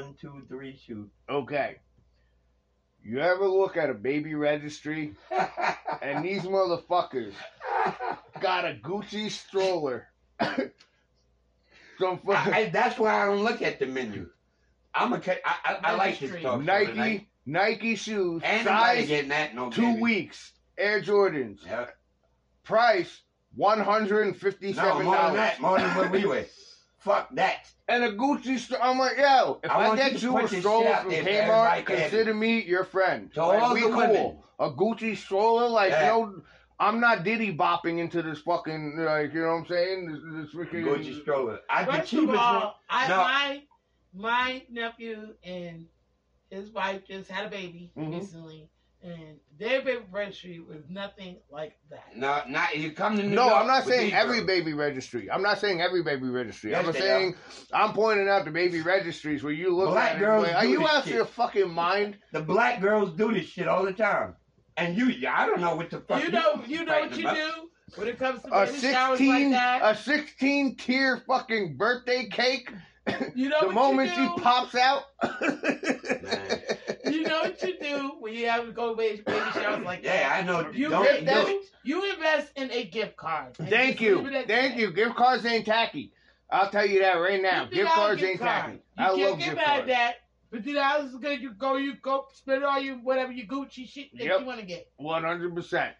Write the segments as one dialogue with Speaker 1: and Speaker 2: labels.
Speaker 1: One, two, three, shoot.
Speaker 2: Okay. You ever look at a baby registry and these motherfuckers got a Gucci stroller? Some fucking
Speaker 1: I- that's why I don't look at the menu. I'm a. ca- I, I, I like this
Speaker 3: Registry.
Speaker 1: talk
Speaker 2: Nike
Speaker 1: tonight.
Speaker 2: Nike shoes,
Speaker 1: Ain't nobody
Speaker 2: size
Speaker 1: getting that no
Speaker 2: two
Speaker 1: baby.
Speaker 2: weeks, Air Jordans,
Speaker 1: Yeah.
Speaker 2: price one hundred and
Speaker 1: No, more than
Speaker 2: dollars,
Speaker 1: that. More than what we wear. Fuck that.
Speaker 2: and a Gucci. St- I'm like, yo, if
Speaker 1: I
Speaker 2: I,
Speaker 1: want you
Speaker 2: get you a
Speaker 1: this
Speaker 2: stroller
Speaker 1: shit out
Speaker 2: from
Speaker 1: there for everybody
Speaker 2: Kmart, consider me your friend.
Speaker 1: To
Speaker 2: Like,
Speaker 1: all
Speaker 2: we
Speaker 1: the
Speaker 2: cool.
Speaker 1: women.
Speaker 2: A Gucci stroller, like
Speaker 1: Yeah.
Speaker 2: yo, I'm not diddy bopping into this fucking like you know what I'm saying? This, this freaking
Speaker 1: Gucci stroller. I the
Speaker 3: First of
Speaker 1: cheapest one.
Speaker 3: all, I,
Speaker 1: No.
Speaker 3: my my nephew and his wife just had a baby
Speaker 2: Mhm.
Speaker 3: recently, and their baby registry was nothing like that.
Speaker 1: No, not you come to New
Speaker 2: No,
Speaker 1: York
Speaker 2: I'm not saying every
Speaker 1: girls.
Speaker 2: baby registry. I'm not saying every baby registry.
Speaker 1: Yes,
Speaker 2: I'm
Speaker 1: they
Speaker 2: saying I'm pointing out the baby registries where you look
Speaker 1: Black
Speaker 2: at it.
Speaker 1: girls
Speaker 2: Like, are you
Speaker 1: this
Speaker 2: out
Speaker 1: shit.
Speaker 2: your fucking mind?
Speaker 1: The black girls do this shit all the time. And you, I don't know what the fuck.
Speaker 3: You know, you know what you
Speaker 1: about.
Speaker 3: do when it comes to
Speaker 2: A
Speaker 3: showers
Speaker 2: 16,
Speaker 3: like that.
Speaker 2: a 16 tier fucking birthday cake.
Speaker 3: you know
Speaker 2: the
Speaker 3: what
Speaker 2: moment
Speaker 3: you
Speaker 2: she pops out.
Speaker 3: you know what you do when you have to go to baby, baby showers like
Speaker 1: Yeah,
Speaker 3: that.
Speaker 1: I know.
Speaker 3: You,
Speaker 1: don't
Speaker 3: get
Speaker 1: do
Speaker 3: that,
Speaker 1: it.
Speaker 3: you invest in a gift card.
Speaker 2: Thank you,
Speaker 3: leave it at
Speaker 2: thank
Speaker 3: that.
Speaker 2: you. Gift cards ain't tacky. I'll tell you that right now. Gift cards
Speaker 3: gift
Speaker 2: ain't
Speaker 3: card.
Speaker 2: tacky.
Speaker 3: You
Speaker 2: I
Speaker 3: can't
Speaker 2: love
Speaker 3: get
Speaker 2: gift
Speaker 3: mad at
Speaker 2: cards.
Speaker 3: that. Fifty dollars is good. You go, you go spend all you whatever you Gucci shit that
Speaker 2: Yep.
Speaker 3: you want to get.
Speaker 2: One hundred percent.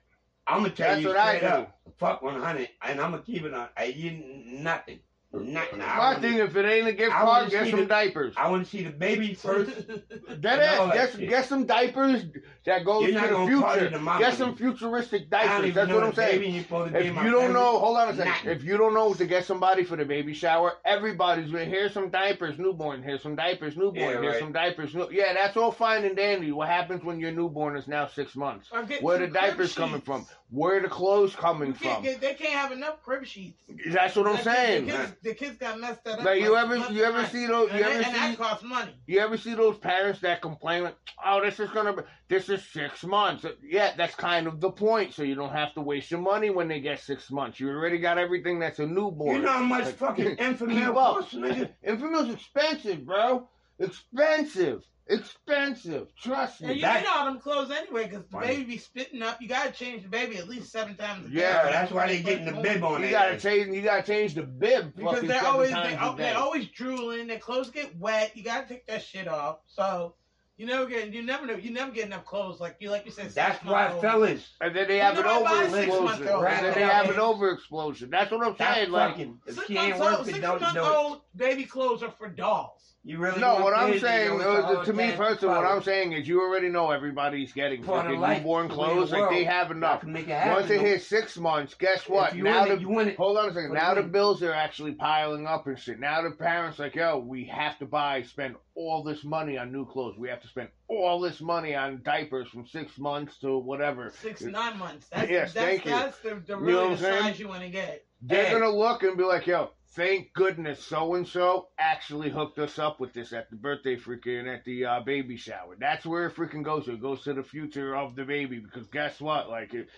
Speaker 1: I'm gonna tell
Speaker 2: That's
Speaker 1: you
Speaker 2: what I
Speaker 1: straight
Speaker 2: do.
Speaker 1: up. Fuck 100, and I'm gonna keep it on. I you nothing, nothing. I
Speaker 2: My
Speaker 1: wanna-
Speaker 2: thing, if it ain't a gift
Speaker 1: I
Speaker 2: card, get
Speaker 1: see
Speaker 2: some
Speaker 1: the-
Speaker 2: diapers.
Speaker 1: I want to see the baby first.
Speaker 2: That
Speaker 1: and all that
Speaker 2: get,
Speaker 1: shit.
Speaker 2: get some diapers that goes
Speaker 1: You're
Speaker 2: to the
Speaker 1: gonna
Speaker 2: future.
Speaker 1: the.
Speaker 2: Get some futuristic diapers. That's what I'm saying.
Speaker 1: baby you're supposed to be
Speaker 2: If you don't
Speaker 1: cousin.
Speaker 2: know, hold on a second.
Speaker 1: Nothing.
Speaker 2: If you don't know to get somebody for the baby shower, everybody's gonna here's some diapers, newborn. Here's some diapers, newborn.
Speaker 1: Yeah,
Speaker 2: here's
Speaker 1: right.
Speaker 2: some diapers. New- yeah, that's all fine and dandy. What happens when your newborn is now six months? Where the
Speaker 3: some crib
Speaker 2: diapers coming from? Where the clothes coming from?
Speaker 3: get, they can't have enough crib sheets.
Speaker 2: That's what I'm saying.
Speaker 3: The kids, got messed up.
Speaker 2: Like you ever, you ever see those? You
Speaker 3: and,
Speaker 2: ever
Speaker 3: and
Speaker 2: see?
Speaker 3: that costs money.
Speaker 2: You ever see those parents that complain like, "Oh, this is gonna be, this is six months." Yeah, that's kind of the point. So you don't have to waste your money when they get six months. You already got everything that's a newborn.
Speaker 1: You know how much
Speaker 2: Like,
Speaker 1: fucking
Speaker 2: Enfamil
Speaker 1: costs, nigga?
Speaker 2: Enfamil's expensive, bro. Expensive, expensive. Trust me.
Speaker 3: And
Speaker 2: me.
Speaker 3: you
Speaker 1: That-
Speaker 3: need all them clothes anyway because the baby be spitting up. You gotta change the baby at least seven times a day.
Speaker 2: Yeah,
Speaker 1: that's why they getting the bib on
Speaker 2: You
Speaker 1: it.
Speaker 2: gotta change. You gotta change the bib
Speaker 3: Because they're always they,
Speaker 2: a oh, day.
Speaker 3: they're always drooling. Their clothes get wet. You gotta take that shit off. So you never get you never know you never get enough clothes like you like you said.
Speaker 1: That's
Speaker 3: six
Speaker 1: why,
Speaker 3: months old.
Speaker 1: fellas,
Speaker 2: and then they
Speaker 3: You
Speaker 2: have an
Speaker 3: what,
Speaker 2: over
Speaker 3: by six months
Speaker 2: explosion.
Speaker 3: old,
Speaker 2: And then they have an over explosion. That's what I'm
Speaker 1: that's
Speaker 2: saying. Like,
Speaker 1: fucking. If
Speaker 3: Six
Speaker 1: she ain't
Speaker 3: months old,
Speaker 1: worth it,
Speaker 3: six
Speaker 1: don't
Speaker 3: months
Speaker 1: do
Speaker 3: old baby clothes are for dolls.
Speaker 1: You really
Speaker 2: No, what I'm saying,
Speaker 1: know, it's
Speaker 2: uh, to me personally, what. I'm saying is you already know everybody's getting
Speaker 1: For
Speaker 2: fucking
Speaker 1: life,
Speaker 2: newborn
Speaker 1: the the
Speaker 2: clothes. Like they have enough.
Speaker 1: can make it happen.
Speaker 2: Once it
Speaker 1: though.
Speaker 2: hits six months, guess what?
Speaker 1: You
Speaker 2: Now
Speaker 1: win it,
Speaker 2: the
Speaker 1: you win it.
Speaker 2: hold on a second.
Speaker 1: For
Speaker 2: Now
Speaker 1: the
Speaker 2: the bills are actually piling up and shit. Now the parents like, yo, we have to buy, spend all this money on new clothes. We have to spend all this money on diapers from six months to whatever.
Speaker 3: Six nine months. That's,
Speaker 2: Yes,
Speaker 3: that's,
Speaker 2: thank you.
Speaker 3: That's the, the
Speaker 2: know
Speaker 3: really
Speaker 2: what
Speaker 3: the size you want to get.
Speaker 2: They're
Speaker 1: Hey.
Speaker 2: gonna look and be like, yo, thank goodness so and so actually hooked us up with this at the birthday freaking at the uh, baby shower. That's where it freaking goes to. It goes to the future of the baby because guess what? Like it,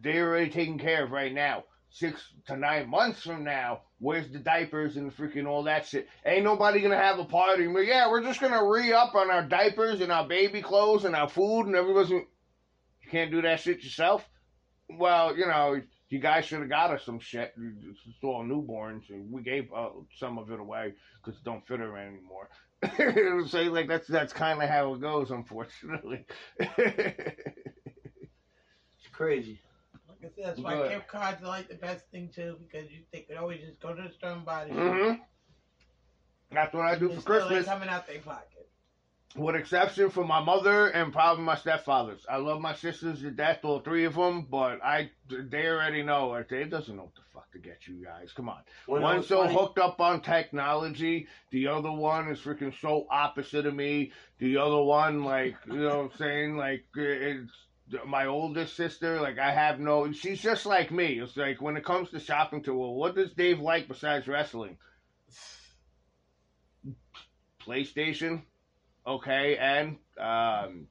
Speaker 2: they're already taken care of right now. Six to nine months from now, where's the diapers and the freaking all that shit? Ain't nobody gonna have a party. But yeah, we're just gonna re up on our diapers and our baby clothes and our food and everybody's. You can't do that shit yourself. Well, you know, you guys should have got us some shit. It's all newborns, and we gave uh, some of it away because it don't fit her anymore. so like that's that's kind of how it goes, unfortunately.
Speaker 1: It's crazy.
Speaker 3: Like I said, that's why
Speaker 2: Good.
Speaker 3: gift cards are like the best thing too because you they could always just go to the store and buy the shit.
Speaker 2: hmm That's what I do
Speaker 3: It's
Speaker 2: for Christmas.
Speaker 3: coming out their pocket.
Speaker 2: With exception for my mother and probably my stepfathers. I love my sisters to death, all three of them, but I they already know. Like, They doesn't know what the fuck to get you guys. Come on.
Speaker 1: I
Speaker 2: One's so
Speaker 1: 20
Speaker 2: hooked up on technology. The other one is freaking so opposite of me. The other one, like, you know what I'm saying? Like, it's my oldest sister. Like, I have no. She's just like me. It's like when it comes to shopping, to well, what does Dave like besides wrestling? PlayStation, okay, and um,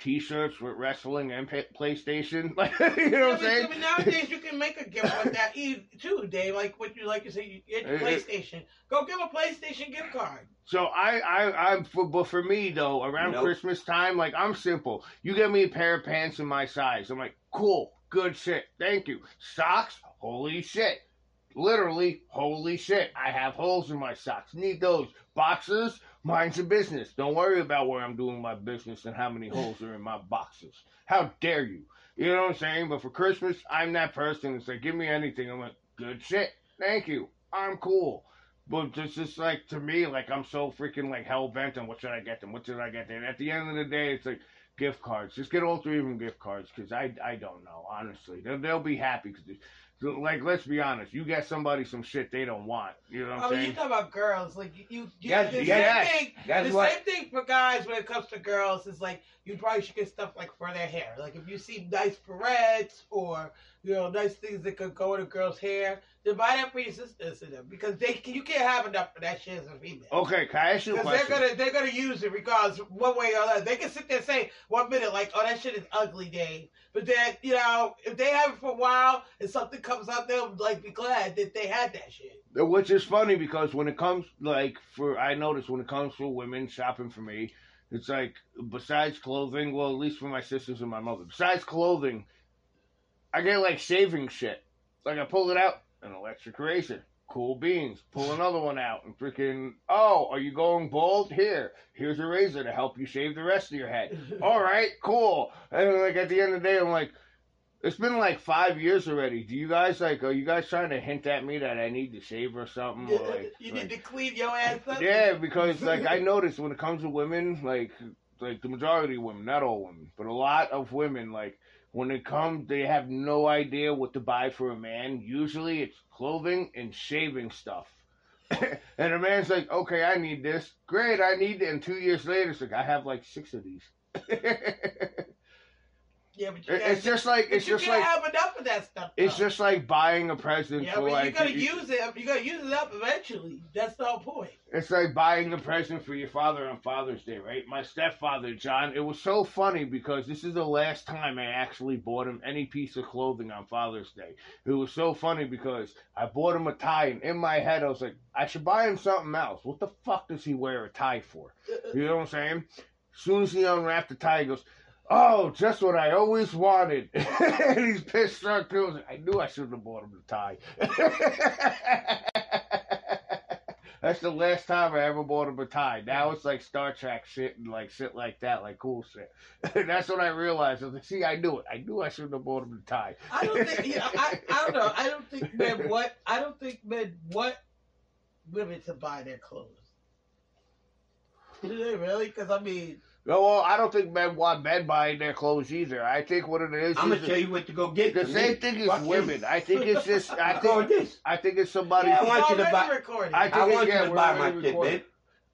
Speaker 2: T-shirts with wrestling and pa- PlayStation. Like, you know what I'm
Speaker 3: Yeah, but-
Speaker 2: saying?
Speaker 3: but nowadays you can make a gift with that e- too, Dave. Like what you like to say, you get PlayStation. Go give a PlayStation gift card.
Speaker 2: So I, I, I'm for, but for me though, around
Speaker 1: Nope.
Speaker 2: Christmas time, like I'm simple. You get me a pair of pants in my size. I'm like, cool, good shit, thank you. Socks, holy shit, literally, holy shit. I have holes in my socks. Need those. Boxers, mind your business. Don't worry about where I'm doing my business and how many holes are in my boxes. How dare you? You know what I'm saying? But for Christmas, I'm that person. It's like, give me anything. I'm like, good shit, thank you. I'm cool. But it's just like to me, like I'm so freaking like hell bent on what should I get them? What should I get them? At the end of the day, it's like gift cards. Just get all three of them gift cards because I I don't know honestly. They'll they'll be happy because like let's be honest, you get somebody some shit they don't want. You know what I'm
Speaker 3: Oh, you talk about girls, like you, you, you
Speaker 1: Yes,
Speaker 3: the
Speaker 1: yes,
Speaker 3: same thing.
Speaker 1: That's
Speaker 3: the
Speaker 1: what.
Speaker 3: same thing for guys when it comes to girls is like you probably should get stuff like for their hair. Like if you see nice barrettes or you know nice things that could go in a girl's hair, buy that for your uh, sisters and them because they you can't have enough for that shit as a female.
Speaker 2: Okay, can I ask you a
Speaker 3: Because they're gonna they're gonna use it regardless one way or another. They can sit there and say one minute like, "Oh, that shit is ugly, Dave," but then you know if they have it for a while and something comes out, they'll like be glad that they had that shit.
Speaker 2: Which is funny because when it comes like for I notice when it comes for women shopping for me, it's like besides clothing, well at least for my sisters and my mother, besides clothing, I get like shaving shit. Like I pull it out, an electric razor. Cool beans. Pull another one out and freaking oh, are you going bald? Here. Here's a razor to help you shave the rest of your head. All right, cool. And like at the end of the day, I'm like, it's been like five years already. Do you guys like? Are you guys trying to hint at me that I need to shave or something? Or, like,
Speaker 3: you
Speaker 2: like-
Speaker 3: need to clean your ass up.
Speaker 2: yeah, because like I noticed when it comes to women, like like the majority of women, not all women, but a lot of women, like when it comes, they have no idea what to buy for a man. Usually, it's clothing and shaving stuff. and a man's like, okay, I need this. Great, I need it. And two years later, it's like, I have like six of these.
Speaker 3: yeah, but you
Speaker 2: It-
Speaker 3: gotta,
Speaker 2: it's just like it's
Speaker 3: you
Speaker 2: just like
Speaker 3: have enough of that stuff.
Speaker 2: it's just like buying a present
Speaker 3: yeah,
Speaker 2: for
Speaker 3: but
Speaker 2: like
Speaker 3: you gotta
Speaker 2: you-
Speaker 3: use it. You gotta use it up eventually. That's the whole point.
Speaker 2: It's like buying a present for your father on Father's Day, right? My stepfather, John, it was so funny because this is the last time I actually bought him any piece of clothing on Father's Day. It was so funny because I bought him a tie, and in my head, I was like, I should buy him something else. What the fuck does he wear a tie for? You know what I'm saying? As soon as he unwrapped the tie, he goes, Oh, just what I always wanted. and he's pissed drunk too. I, was like, I knew I shouldn't have bought him the tie. That's the last time I ever bought him a tie. Now it's like Star Trek shit and like shit like that, like cool shit. That's when I realized. I was like, see, I knew it. I knew I shouldn't have bought him a tie.
Speaker 3: I don't think. You know, I, I don't know. I don't think men what. I don't think men want women to buy their clothes. Do they really? Because I mean,
Speaker 2: No, well, I don't think men want men buying their clothes either. I think what it is
Speaker 1: I'm
Speaker 2: is
Speaker 1: gonna tell you what to go get.
Speaker 2: the same
Speaker 1: me.
Speaker 2: thing as
Speaker 1: Fuck you.
Speaker 2: women. I think it's just. I think.
Speaker 1: this.
Speaker 2: I think it's somebody.
Speaker 1: Yeah, I want you to buy-
Speaker 3: recorded.
Speaker 2: I think
Speaker 1: I want
Speaker 2: yeah,
Speaker 1: you to buy my shit,
Speaker 2: recording.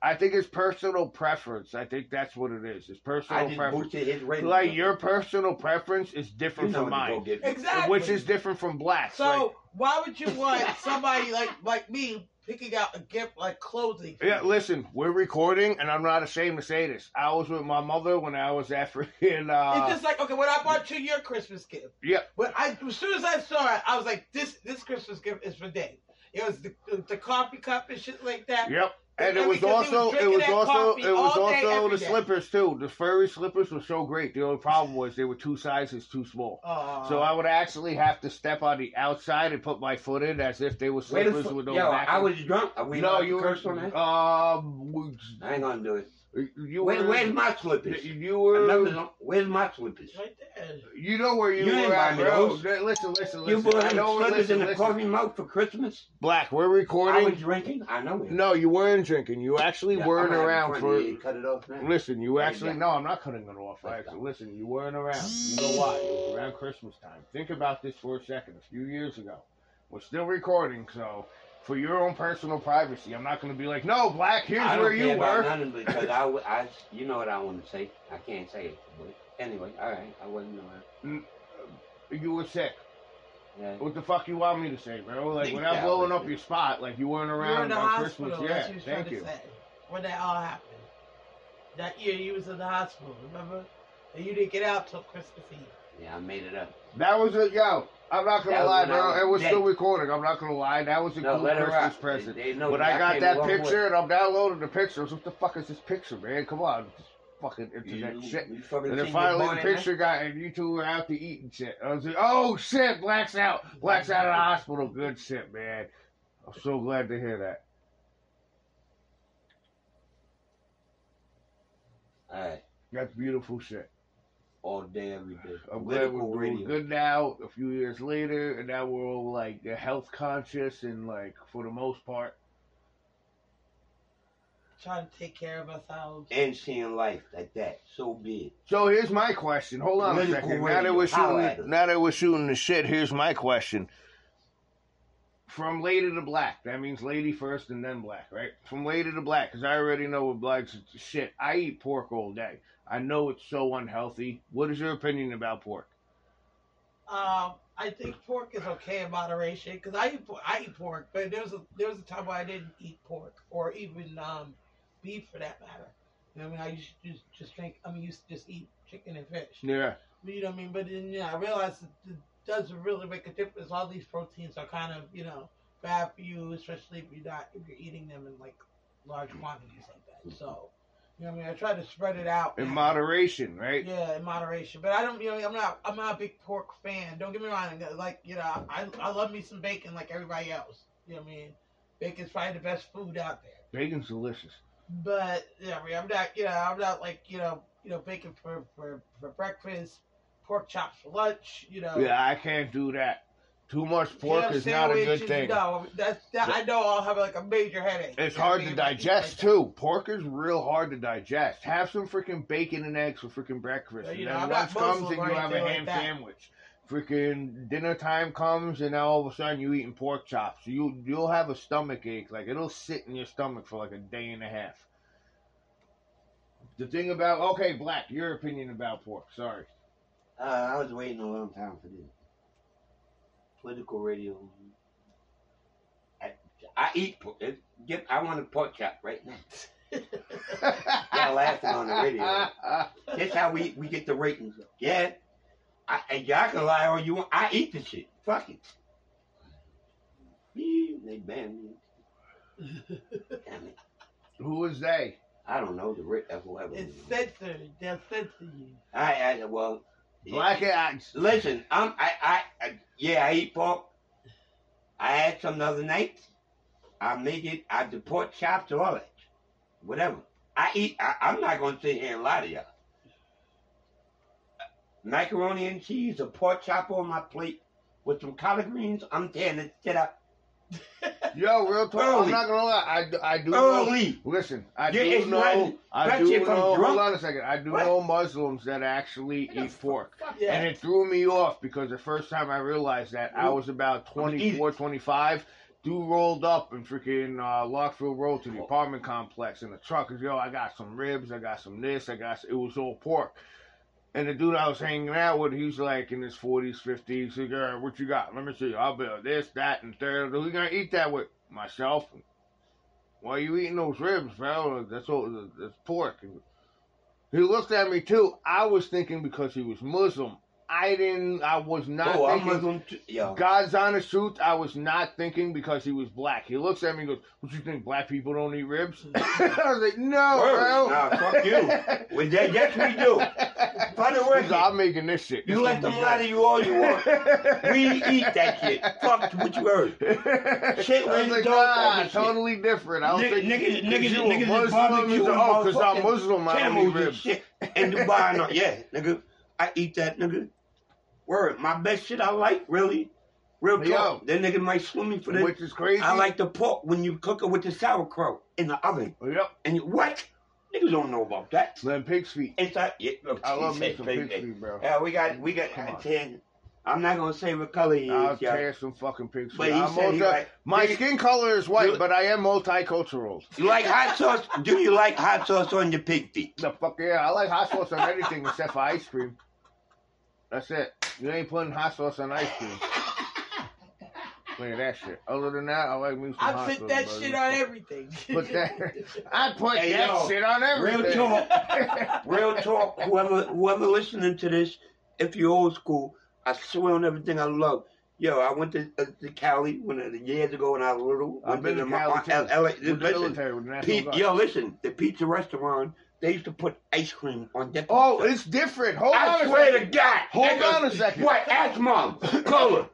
Speaker 2: I think it's personal preference. I think that's what it is. It's personal
Speaker 1: I just
Speaker 2: preference.
Speaker 1: boosted his rating.
Speaker 2: Like your personal preference is
Speaker 1: you
Speaker 2: different
Speaker 1: know
Speaker 2: from
Speaker 1: what to go
Speaker 2: mine,
Speaker 3: exactly.
Speaker 2: which is different from black.
Speaker 3: So why would you want somebody like like me picking out a gift like clothing?
Speaker 2: Yeah, listen, we're recording, and I'm not ashamed to say this. I was with my mother when I was at freaking. Uh,
Speaker 3: it's just like okay, when I bought you your Christmas gift.
Speaker 2: Yeah.
Speaker 3: When I as soon as I saw it, I was like, this this Christmas gift is for Dave. It was the the coffee cup and shit like that.
Speaker 2: Yep. And it
Speaker 3: And
Speaker 2: was
Speaker 3: was
Speaker 2: also it was also it was also the
Speaker 3: day.
Speaker 2: slippers too. The furry slippers were so great. The only problem was they were two sizes too small.
Speaker 3: Aw.
Speaker 2: So I would actually have to step on the outside and put my foot in as if they were slippers
Speaker 1: fu-
Speaker 2: with no
Speaker 1: Yo,
Speaker 2: back.
Speaker 1: I was drunk. Are we
Speaker 2: no, you
Speaker 1: to curse on that?
Speaker 2: Um, we-
Speaker 1: I ain't gonna do it.
Speaker 2: You
Speaker 1: Where,
Speaker 2: were.
Speaker 1: where's my slippers?
Speaker 2: You were.
Speaker 1: Another, where's my slippers?
Speaker 3: right there.
Speaker 2: You know where you,
Speaker 1: You ain't
Speaker 2: were
Speaker 1: buy
Speaker 2: at,
Speaker 1: me
Speaker 2: bro.
Speaker 1: those.
Speaker 2: Listen, listen,
Speaker 1: You
Speaker 2: listen.
Speaker 1: bought
Speaker 2: I
Speaker 1: them
Speaker 2: know.
Speaker 1: slippers
Speaker 2: Listen,
Speaker 1: in the
Speaker 2: listen.
Speaker 1: coffee mug for Christmas?
Speaker 2: Black, we're recording.
Speaker 1: I was
Speaker 2: recording.
Speaker 1: drinking. I know it.
Speaker 2: No, you weren't drinking. You actually
Speaker 1: Yeah,
Speaker 2: weren't
Speaker 1: I'm not
Speaker 2: around for.
Speaker 1: front of you. Cut it off now.
Speaker 2: Listen, you
Speaker 1: Yeah,
Speaker 2: actually
Speaker 1: yeah.
Speaker 2: no, I'm not cutting it off.
Speaker 1: Let's
Speaker 2: Actually,
Speaker 1: go.
Speaker 2: listen, you weren't around. You know why? It was around Christmas time. Think about this for a second. A few years ago, we're still recording, so for your own personal privacy, I'm not going to be like, no, Black. Here's
Speaker 1: I don't
Speaker 2: where you
Speaker 1: care about
Speaker 2: were.
Speaker 1: Nothing because I, w- I, you know what I want to say. I can't say it. But anyway, all right. I wasn't around.
Speaker 2: You were sick.
Speaker 1: Yeah.
Speaker 2: What the fuck you want me to say, bro? Like
Speaker 1: Think
Speaker 2: without
Speaker 1: that
Speaker 2: blowing up
Speaker 1: it.
Speaker 2: your spot, like you weren't
Speaker 3: You were in
Speaker 2: around
Speaker 3: the
Speaker 2: on
Speaker 3: hospital.
Speaker 2: Christmas.
Speaker 3: That's
Speaker 2: Yeah,
Speaker 3: what he was
Speaker 2: thank you.
Speaker 3: to say. When that all happened. That year you was in the hospital, remember? And you didn't get out till Christmas Eve.
Speaker 1: Yeah, I made it up.
Speaker 2: That was a yo. I'm not gonna
Speaker 1: That
Speaker 2: lie, bro.
Speaker 1: was
Speaker 2: It was
Speaker 1: dead.
Speaker 2: still recording. I'm not gonna lie. That was a
Speaker 1: No,
Speaker 2: cool Christmas
Speaker 1: rock.
Speaker 2: present.
Speaker 1: They, they know
Speaker 2: When
Speaker 1: I
Speaker 2: I got that picture
Speaker 1: way.
Speaker 2: and I'm downloading the pictures, what the fuck is this picture, man? Come on, this fucking internet
Speaker 1: You-
Speaker 2: shit.
Speaker 1: you
Speaker 2: And then finally the
Speaker 1: boy in there?
Speaker 2: picture got and you two were out to eat and shit. I was like, oh shit, Black's out. Black's out of the hospital. Good shit, man. I'm so glad to hear that.
Speaker 1: All right,
Speaker 2: That's beautiful shit.
Speaker 1: All day, every day.
Speaker 2: I'm glad we're doing
Speaker 1: radio.
Speaker 2: good now, a few years later, and now we're all like health conscious and like for the most part.
Speaker 3: Trying to take care of ourselves.
Speaker 1: And seeing life like that, so big.
Speaker 2: So here's my question. Hold on a
Speaker 1: Political
Speaker 2: second. Now that we're
Speaker 1: Holla at
Speaker 2: shooting,
Speaker 1: us.
Speaker 2: now that we're shooting the shit, here's my question. From lady to black, that means lady first and then black, right? From lady to black, because I already know what black's shit. I eat pork all day. I know it's so unhealthy. What is your opinion about pork?
Speaker 3: Um, I think pork is okay in moderation because I eat I eat pork, but there was a there was a time where I didn't eat pork or even um beef for that matter. You know I mean? I used to just just drink. I mean, used to just eat chicken and fish.
Speaker 2: Yeah,
Speaker 3: You know what I mean? But then yeah, I realized it, it doesn't really make a difference. All these proteins are kind of you know bad for you, especially if you're not if you're eating them in like large quantities like that. So you know what I mean? I try to spread it out.
Speaker 2: in moderation, right?
Speaker 3: Yeah, in moderation. But I don't, you know, I'm not, I'm not a big pork fan. Don't get me wrong. Like, you know, I, I love me some bacon like everybody else. You know what I mean? Bacon's probably the best food out there.
Speaker 2: Bacon's delicious.
Speaker 3: But yeah, I mean, I'm not, you know, I'm not like, you know, you know, bacon for for for breakfast, pork chops for lunch. You know.
Speaker 2: Yeah, I can't do that. Too much pork
Speaker 3: ham
Speaker 2: is not a good
Speaker 3: sandwiches,
Speaker 2: thing.
Speaker 3: No, that's that. I know I'll have like a major headache.
Speaker 2: It's
Speaker 3: You know what
Speaker 2: hard to digest
Speaker 3: like
Speaker 2: too. Pork is real hard to digest. Have some freaking bacon and eggs for freaking breakfast,
Speaker 3: Yeah,
Speaker 2: and
Speaker 3: you know,
Speaker 2: then
Speaker 3: I'm
Speaker 2: lunch comes
Speaker 3: Muslim
Speaker 2: and
Speaker 3: or
Speaker 2: you have a
Speaker 3: anything like
Speaker 2: ham
Speaker 3: that.
Speaker 2: sandwich. Freaking dinner time comes and now all of a sudden you're eating pork chops. You you'll have a stomach ache, like it'll sit in your stomach for like a day and a half. The thing about okay, black, your opinion about pork. Sorry.
Speaker 1: Uh, I was waiting a long time for this. Political radio. I, I eat pork. Get, I want a pork chop right now. Y'all laughing on the radio. That's how we, we get the ratings up. Yeah. I, and y'all can lie all you want. I eat the shit. Fuck it. They banned me. Damn it.
Speaker 2: Who is they?
Speaker 1: I don't know the rate of whoever.
Speaker 3: It's censored. They'll censor you.
Speaker 1: I, I well.
Speaker 2: Black eggs.
Speaker 1: Listen, I'm I, I I yeah, I eat pork. I had some the other night. I make it I do pork chops or all that. Whatever. I eat I, I'm not gonna sit here and lie to y'all. Macaroni and cheese, a pork chop on my plate with some collard greens, I'm tearing it shit up.
Speaker 2: Yo, real talk. I'm not gonna lie. I, do- I do know. Listen, I
Speaker 1: Yeah,
Speaker 2: do know. I do know.
Speaker 1: drunk-
Speaker 2: Hold on a second. I do
Speaker 1: What?
Speaker 2: know Muslims that actually eat pork.
Speaker 3: Yeah.
Speaker 2: And it threw me off because the first time I realized that I was about
Speaker 1: I'm
Speaker 2: 24, 25. Dude rolled up in freaking uh, Lockfield Road to the apartment complex in the truck. Cause yo, I got some ribs, I got some this, I got. It was all pork. And the dude I was hanging out with, he's like in his 40s, 50s. He's like, all right, what you got? Let me see. I'll be this, that, and third. Who you gonna eat that with? Myself. Why you eating those ribs, bro? That's all. That's pork. He looked at me too. I was thinking because he was Muslim. I didn't. I was not
Speaker 1: oh, I'm
Speaker 2: thinking.
Speaker 1: Muslim too. Yo.
Speaker 2: God's honest truth, I was not thinking because he was black. He looks at me and goes, What do you think, black people don't eat ribs? I was like, No,
Speaker 1: Word.
Speaker 2: bro.
Speaker 1: Nah, fuck you. Well, that- yes, we do. For the
Speaker 2: like, I'm making this shit.
Speaker 1: You
Speaker 2: This
Speaker 1: let them lie to you all you want. We eat that shit. Fuck what you heard. Shit,
Speaker 2: was like, nah,
Speaker 1: like this shit.
Speaker 2: totally different. I was
Speaker 1: Niggas-
Speaker 2: thinking,
Speaker 1: niggas- niggas-
Speaker 2: you
Speaker 1: niggas barbecuing
Speaker 2: oh, because I'm Muslim, I don't eat
Speaker 1: Camels and
Speaker 2: ribs.
Speaker 1: shit. And Dubai, no, yeah, nigga. I eat that, nigga. Word, my best shit I like, really. Real talk.
Speaker 2: Yo.
Speaker 1: That nigga might sue me for this.
Speaker 2: Which is crazy.
Speaker 1: I like the pork when you cook it with the sauerkraut in the oven.
Speaker 2: Yep.
Speaker 1: And you, what? Niggas don't know about that.
Speaker 2: Then pig's feet.
Speaker 1: Inside, yeah, look,
Speaker 2: I love me some
Speaker 1: pig
Speaker 2: pig's
Speaker 1: feet.
Speaker 2: bro.
Speaker 1: Yeah, we got, we got,
Speaker 2: Come on.
Speaker 1: ten. I'm not gonna say what color he
Speaker 2: I'll
Speaker 1: is, yeah.
Speaker 2: tear some fucking pig's feet. I'm
Speaker 1: said he
Speaker 2: multi-
Speaker 1: like,
Speaker 2: my
Speaker 1: nigga,
Speaker 2: skin color is white,
Speaker 1: You-
Speaker 2: but I am multicultural.
Speaker 1: You like hot sauce? Do you like hot sauce on your pig feet?
Speaker 2: The fuck yeah, I like hot sauce on anything except for ice cream. That's it. You ain't putting hot sauce on ice cream. Play that shit. Other than that, I like me some
Speaker 3: I
Speaker 2: hospital,
Speaker 3: put that
Speaker 2: brother.
Speaker 3: shit on everything.
Speaker 2: Put that. I put
Speaker 1: Hey,
Speaker 2: that
Speaker 1: yo,
Speaker 2: shit on everything.
Speaker 1: Real talk. Real talk. Whoever whoever listening to this, if you're old school, I swear on everything I love. Yo, I went to, uh, to Cali when uh, years ago when I was little.
Speaker 2: I've been to
Speaker 1: my-
Speaker 2: Cali
Speaker 1: my-
Speaker 2: too.
Speaker 1: L- LA.
Speaker 2: with the
Speaker 1: Listen,
Speaker 2: military, with the
Speaker 1: Pete, yo, listen. The pizza restaurant, they used to put ice cream on their
Speaker 2: Oh, it's different. Hold
Speaker 1: I
Speaker 2: on a
Speaker 1: swear to. God.
Speaker 2: Hold
Speaker 1: nigga.
Speaker 2: on a second.
Speaker 1: What? Ask mom. Call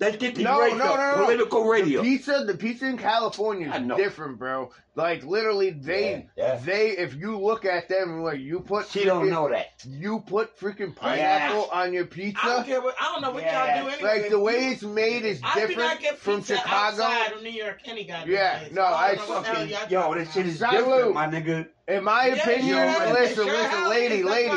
Speaker 1: her. Let's get
Speaker 2: No,
Speaker 1: rates
Speaker 2: no,
Speaker 1: up.
Speaker 2: no, no.
Speaker 1: Political radio.
Speaker 2: The pizza, the pizza in California is different, bro. Like literally, they,
Speaker 1: Yeah, yeah.
Speaker 2: they, if you look at them, like you put,
Speaker 1: She don't know that.
Speaker 2: You put freaking pineapple on your
Speaker 3: I don't
Speaker 2: pizza.
Speaker 3: care what. I don't know what
Speaker 1: Yeah.
Speaker 3: y'all do anyway.
Speaker 2: Like the way it's made is
Speaker 3: I do not
Speaker 2: different
Speaker 3: get
Speaker 2: from
Speaker 3: pizza
Speaker 2: Chicago.
Speaker 3: outside of New York any goddamn
Speaker 2: Yeah,
Speaker 3: place.
Speaker 2: no,
Speaker 3: I
Speaker 2: I
Speaker 3: don't know what the hell
Speaker 1: Fucking,
Speaker 3: y'all
Speaker 1: yo, this shit is
Speaker 2: Salute.
Speaker 1: different, my nigga.
Speaker 2: In my
Speaker 3: Yeah,
Speaker 2: opinion, listen, listen, lady, lady,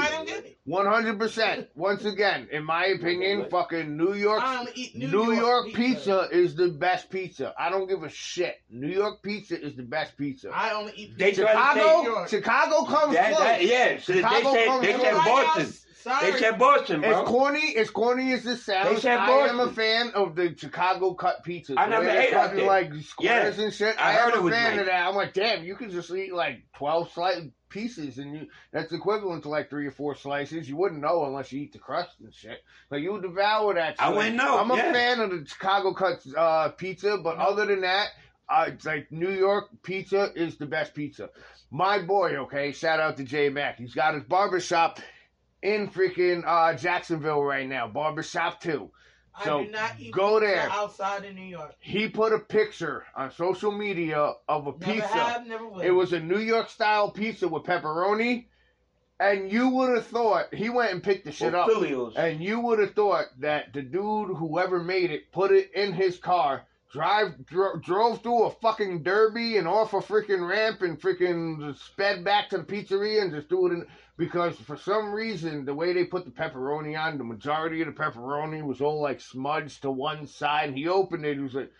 Speaker 3: why I don't get it.
Speaker 2: one hundred percent. Once again, in my opinion, fucking New York
Speaker 3: I um, New,
Speaker 2: New, York,
Speaker 3: York,
Speaker 2: pizza. is the best pizza. I don't give a shit. New York pizza is the best pizza.
Speaker 3: I only eat pizza. New
Speaker 2: Chicago,
Speaker 3: York.
Speaker 2: Chicago comes
Speaker 1: That,
Speaker 2: close.
Speaker 1: that, yeah, so they
Speaker 2: Chicago
Speaker 1: said,
Speaker 2: comes
Speaker 1: they
Speaker 2: close.
Speaker 1: said
Speaker 3: White
Speaker 1: Boston.
Speaker 3: Sorry.
Speaker 1: They said Boston,
Speaker 2: As
Speaker 1: bro.
Speaker 2: corny as corny as this sounds,
Speaker 1: They said
Speaker 2: I am a fan of the Chicago cut pizzas.
Speaker 1: I never ate out
Speaker 2: cutting,
Speaker 1: there.
Speaker 2: like squares
Speaker 1: Yeah.
Speaker 2: and shit.
Speaker 1: I
Speaker 2: I,
Speaker 1: heard
Speaker 2: am
Speaker 1: it
Speaker 2: a
Speaker 1: was
Speaker 2: fan
Speaker 1: nice.
Speaker 2: of that. I'm like, damn, you can just eat like twelve slice pieces, and you that's equivalent to like three or four slices. You wouldn't know unless you eat the crust and shit. Like you would devour that.
Speaker 1: I
Speaker 2: shit.
Speaker 1: wouldn't know,
Speaker 2: I'm a
Speaker 1: yeah.
Speaker 2: fan of the Chicago cut uh, pizza, but other than that, uh, it's like New York pizza is the best pizza. My boy, okay, shout out to J Mac. He's got his barber shop in freaking uh, Jacksonville right now. Barbershop 2.
Speaker 3: I
Speaker 2: So,
Speaker 3: do not eat
Speaker 2: go
Speaker 3: pizza
Speaker 2: there.
Speaker 3: outside of New York.
Speaker 2: He put a picture on social media of a
Speaker 3: Never
Speaker 2: pizza.
Speaker 3: have, never will.
Speaker 2: It was a New York style pizza with pepperoni. And you would have thought, he went and picked the shit
Speaker 1: Or
Speaker 2: up.
Speaker 1: Filios.
Speaker 2: And you would have thought that the dude, whoever made it, put it in his car, drive dro- drove through a fucking derby and off a freaking ramp and freaking sped back to the pizzeria and just threw it in. Because for some reason, the way they put the pepperoni on, the majority of the pepperoni was all like smudged to one side. And he opened it, he was like,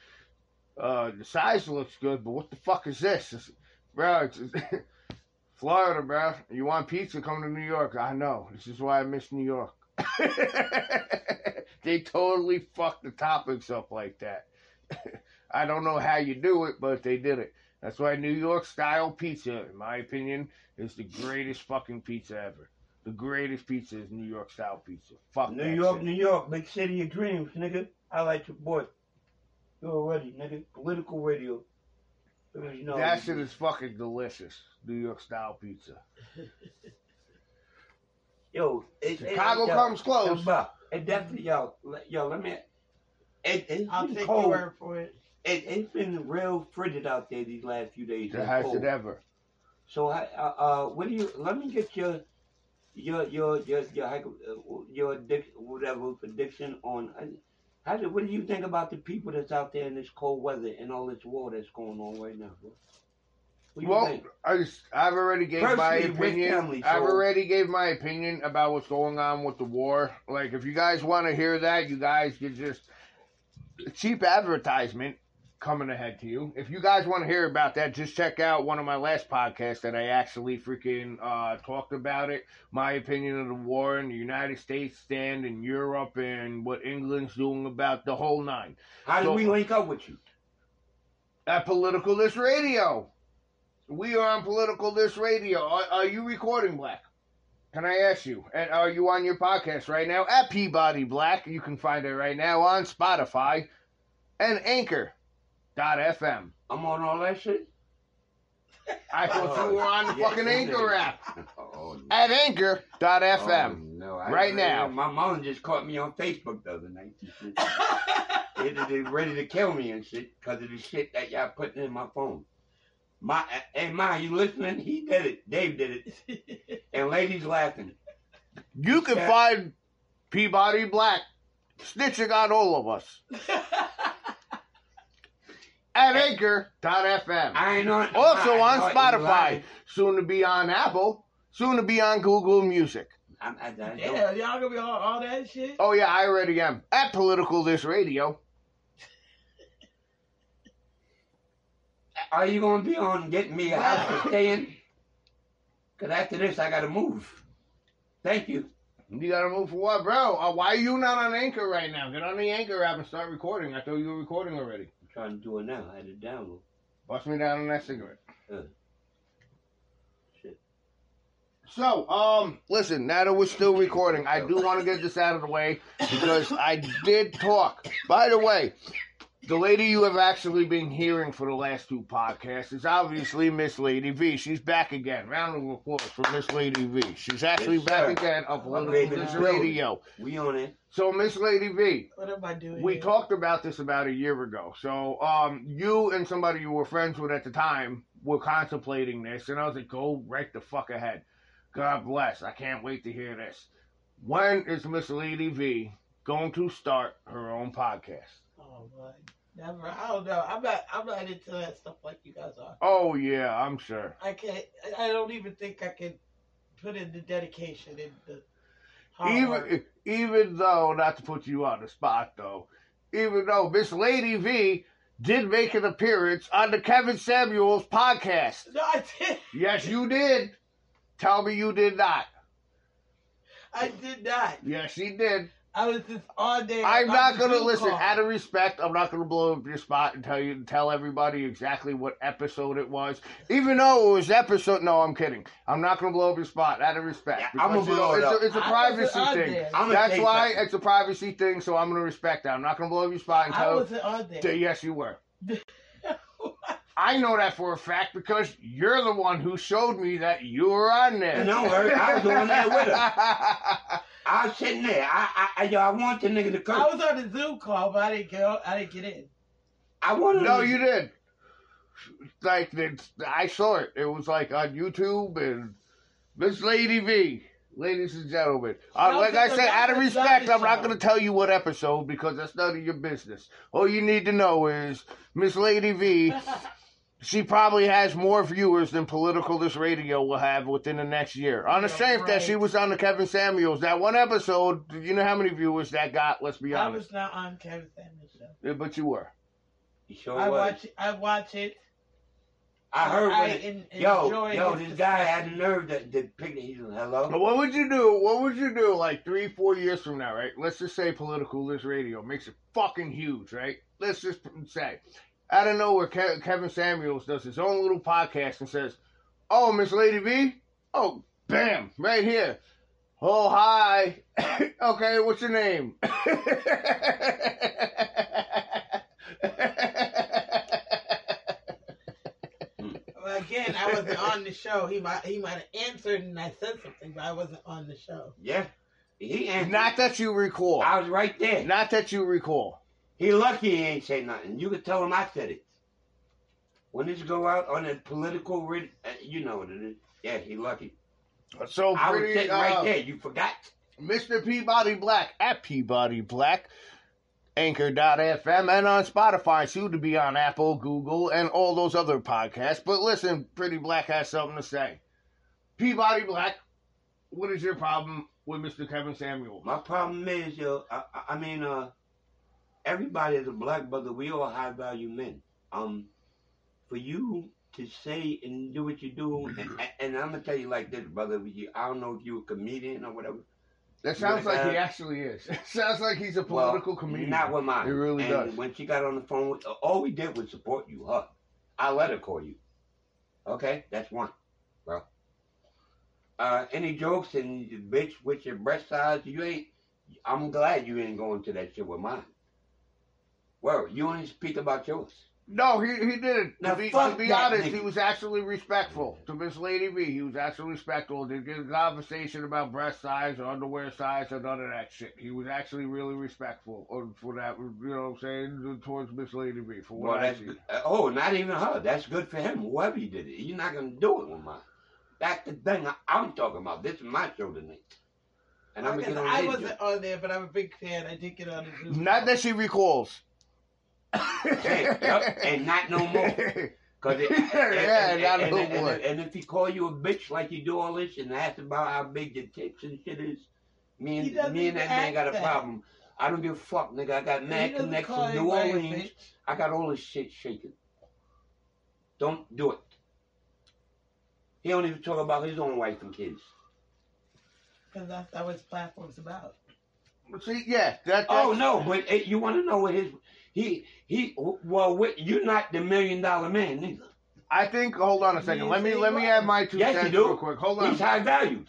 Speaker 2: uh, the size looks good, but what the fuck is this? It's, bro, it's, Florida, bro. You want pizza? Come to New York. I know. This is why I miss New York. they totally fucked the topics up like that. I don't know how you do it, but they did it. That's why New York style pizza, in my opinion, is the greatest fucking pizza ever. The greatest pizza is New York style pizza. Fuck
Speaker 1: New
Speaker 2: that
Speaker 1: York,
Speaker 2: shit.
Speaker 1: New York, big city of dreams, nigga. I like your boy. You already, nigga. Political radio. Because, You know,
Speaker 2: That shit is fucking delicious. New York style pizza.
Speaker 1: Yo, it,
Speaker 2: Chicago
Speaker 1: it, yo,
Speaker 2: comes close.
Speaker 1: yo, Bob, It definitely, yo, yo, let me. It, it's
Speaker 3: I'll take
Speaker 1: cold.
Speaker 3: your word for it.
Speaker 1: It, it's been real frigid out there these last few days.
Speaker 2: It
Speaker 1: It's
Speaker 2: has it ever.
Speaker 1: So, uh, uh, what do you? Let me get your, your, your, your, your, uh, your addic- whatever prediction on. uh, How do, what do you think about the people that's out there in this cold weather and all this war that's going on right now, bro? What do you
Speaker 2: Well,
Speaker 1: think?
Speaker 2: I just, I've already gave my
Speaker 1: Personally, with
Speaker 2: opinion.
Speaker 1: family,
Speaker 2: I've already gave my opinion about what's going on with the war. Like, if you guys want to hear that, you guys can just cheap advertisement coming ahead to you. If you guys want to hear about that, just check out one of my last podcasts that I actually freaking uh, talked about it. My opinion of the war and the United States stand in Europe and what England's doing about the whole nine.
Speaker 1: How do we link up with you?
Speaker 2: At Political This Radio. We are on Political This Radio. Are, are you recording, Black? Can I ask you? And are you on your podcast right now at Peabody Black? You can find it right now on Spotify and Anchor.fm.
Speaker 1: I'm on all that shit.
Speaker 2: I thought you were on the
Speaker 1: Yeah,
Speaker 2: fucking
Speaker 1: yeah.
Speaker 2: Anchor app
Speaker 1: Oh, no.
Speaker 2: at Anchor.fm.
Speaker 1: Oh, no, I-
Speaker 2: Right now.
Speaker 1: My mom just caught me on Facebook the other night. They, they ready to kill me and shit because of the shit that y'all putting in my phone. My hey, ma, you listening? He did it. Dave did it, and ladies laughing.
Speaker 2: You can
Speaker 1: Yeah.
Speaker 2: find Peabody Black snitching on all of us at Anchor.fm.
Speaker 1: I ain't on.
Speaker 2: Also
Speaker 1: I
Speaker 2: on
Speaker 1: know
Speaker 2: Spotify, soon to be on Apple, soon to be on Google Music.
Speaker 1: I'm, I, I
Speaker 3: yeah, y'all gonna be on all that shit?
Speaker 2: Oh yeah, I already am at Political This Radio.
Speaker 1: Are you gonna be on getting me a house to stay in? Cause after this, I gotta move. Thank you.
Speaker 2: You gotta move for what, bro? Uh, why are you not on Anchor right now? Get on the Anchor app and start recording. I thought you were recording already.
Speaker 1: I'm trying to do it now. I had to download.
Speaker 2: Bust me down on that cigarette.
Speaker 1: Uh. Shit.
Speaker 2: So, um, listen, now that we're still recording, I do want to get this out of the way because I did talk. By the way, the lady you have actually been hearing for the last two podcasts is obviously Miss Lady V. She's back again. Round of applause for Miss Lady V. She's actually
Speaker 1: Yes,
Speaker 2: back
Speaker 1: sir.
Speaker 2: again on
Speaker 1: My
Speaker 2: Political
Speaker 1: baby
Speaker 2: Radio.
Speaker 1: We on it.
Speaker 2: So, Miss Lady V,
Speaker 3: What am I doing?
Speaker 2: we
Speaker 3: here?
Speaker 2: talked about this about a year ago. So, um, you and somebody you were friends with at the time were contemplating this, and I was like, go right the fuck ahead. God bless. I can't wait to hear this. When is Miss Lady V going to start her own podcast?
Speaker 3: Oh boy, never. I don't know. I'm not. I'm not into that stuff like you guys are.
Speaker 2: Oh, yeah, I'm sure.
Speaker 3: I can't. I don't even think I can put in the dedication and the hard
Speaker 2: Even, even though, not to put you on the spot, though, even though Miss Lady V did make an appearance on the Kevin Samuels podcast.
Speaker 3: No, I did.
Speaker 2: Yes, you did. Tell me you did not.
Speaker 3: I did not.
Speaker 2: Yes, she did.
Speaker 3: I was just on there.
Speaker 2: I'm
Speaker 3: on
Speaker 2: not gonna listen.
Speaker 3: call.
Speaker 2: Out of respect, I'm not gonna blow up your spot and tell you tell everybody exactly what episode it was. Even though it was episode. No, I'm kidding. I'm not gonna blow up your spot out of respect.
Speaker 1: Yeah, I'ma
Speaker 2: because, know,
Speaker 1: blow it
Speaker 2: it's,
Speaker 1: up.
Speaker 2: a, it's a
Speaker 3: I
Speaker 2: privacy thing. That's why
Speaker 1: something.
Speaker 2: it's a privacy thing. So I'm gonna respect that. I'm not gonna blow up your spot and tell.
Speaker 3: I wasn't on there.
Speaker 2: Yes, you were. I know that for a fact because you're the one who showed me that you were on there.
Speaker 1: And don't worry, I was on there with her. I was sitting there. I, I, I, yo, I want the nigga to come.
Speaker 3: I was on the Zoom call, but I didn't get. I didn't get in.
Speaker 1: I wanted.
Speaker 2: No,
Speaker 1: to-
Speaker 2: you did. Like it's, I saw it. It was like on YouTube and Miss Lady V, ladies and gentlemen. Uh, like I said, out of respect, I'm not going to tell you what episode because that's none of your business. All you need to know is Miss Lady V. She probably has more viewers than Political This Radio will have within the next year. On the
Speaker 3: Yeah,
Speaker 2: strength that she was on the Kevin Samuels, that one episode, you know how many viewers that got? Let's be honest.
Speaker 3: I was not on Kevin Samuel's show.
Speaker 2: Yeah, But you were.
Speaker 1: You sure
Speaker 3: I
Speaker 1: was.
Speaker 3: watch. I watch it.
Speaker 1: I heard
Speaker 3: I
Speaker 1: it,
Speaker 3: en-
Speaker 1: yo, yo,
Speaker 3: his
Speaker 1: this guy had the nerve that to pick it. He's like, hello.
Speaker 2: What would you do? What would you do like three, four years from now, right? Let's just say political this radio makes it fucking huge, right? Let's just say out of nowhere, Ke- Kevin Samuels does his own little podcast and says, "Oh, Miss Lady V, oh, bam, right here. Oh, hi. okay, what's your name?"
Speaker 3: Well, again, I wasn't on the show. He might. He might have answered, and I said something, but I wasn't on the show.
Speaker 1: Yeah, he answered.
Speaker 2: Not that you recall.
Speaker 1: I was right there.
Speaker 2: Not that you recall.
Speaker 1: He lucky he ain't say nothing. You could tell him I said it. When this go out on a political, rid- uh, you know what it is. Yeah, he lucky.
Speaker 2: So
Speaker 1: I was
Speaker 2: pretty,
Speaker 1: sitting
Speaker 2: uh,
Speaker 1: right there. You forgot.
Speaker 2: Mr. Peabody Black at Peabody Black, Anchor.fm, and on Spotify, soon to be on Apple, Google, and all those other podcasts. But listen, Pretty Black has something to say. Peabody Black, what is your problem with Mr. Kevin Samuel?
Speaker 1: My problem is, yo, I- I mean, uh, everybody is a black brother. We all high value men. Um, for you to say and do what you do, and, and I'm gonna tell you like this, brother. I don't know if you're a comedian or whatever.
Speaker 2: That sounds
Speaker 1: Like
Speaker 2: he actually is. It sounds like he's a
Speaker 1: Well,
Speaker 2: political comedian.
Speaker 1: Not with mine.
Speaker 2: It really
Speaker 1: and
Speaker 2: does.
Speaker 1: When she got on the phone, with, all we did was support you, her. I let her call you. Okay, that's one, bro. Uh, any jokes and bitch with your breast size? You ain't. I'm glad you ain't going to that shit with mine. Well, you only speak about yours.
Speaker 2: No, he he didn't.
Speaker 1: Now,
Speaker 2: to be, to be honest,
Speaker 1: nigga.
Speaker 2: he was actually respectful to Miss Lady V. He was actually respectful. Didn't get a conversation about breast size or underwear size or none of that shit. He was actually really respectful or for that. You know what I'm saying towards Miss Lady V. For what
Speaker 1: Well,
Speaker 2: I see.
Speaker 1: Uh, oh, not even her. That's good for him. Whoever he did it, you're not gonna do it with mine. That's the thing I, I'm talking about. This is my show tonight, and I'm
Speaker 3: I,
Speaker 1: get
Speaker 3: said,
Speaker 1: on
Speaker 3: I wasn't on there, but I'm a big fan. I did get on the Zoom.
Speaker 2: Not that she recalls.
Speaker 1: Hey, yep, and not no more. Cause it,
Speaker 2: Yeah,
Speaker 1: and,
Speaker 2: not
Speaker 1: and,
Speaker 2: no
Speaker 1: and,
Speaker 2: more.
Speaker 1: and, and if he call you a bitch like you do all this and ask about how big your tits and shit is, me and me and that man got a
Speaker 3: that.
Speaker 1: problem. I don't give a fuck, nigga. I got
Speaker 3: He
Speaker 1: mad
Speaker 3: doesn't
Speaker 1: connects
Speaker 3: call
Speaker 1: in New Orleans. I got all this shit shaking. Don't do it. He don't even talk about his own wife and kids.
Speaker 3: because that's what his platform's about.
Speaker 2: See, yeah, that.
Speaker 1: Oh
Speaker 2: that's-
Speaker 1: no, but eh, you want to know what his he he well you're not the million dollar man neither.
Speaker 2: I think. Hold on a second. Let me let me
Speaker 3: what?
Speaker 2: add my two
Speaker 1: Yes, you
Speaker 2: cents
Speaker 1: do.
Speaker 2: real quick. Hold on.
Speaker 1: He's high value.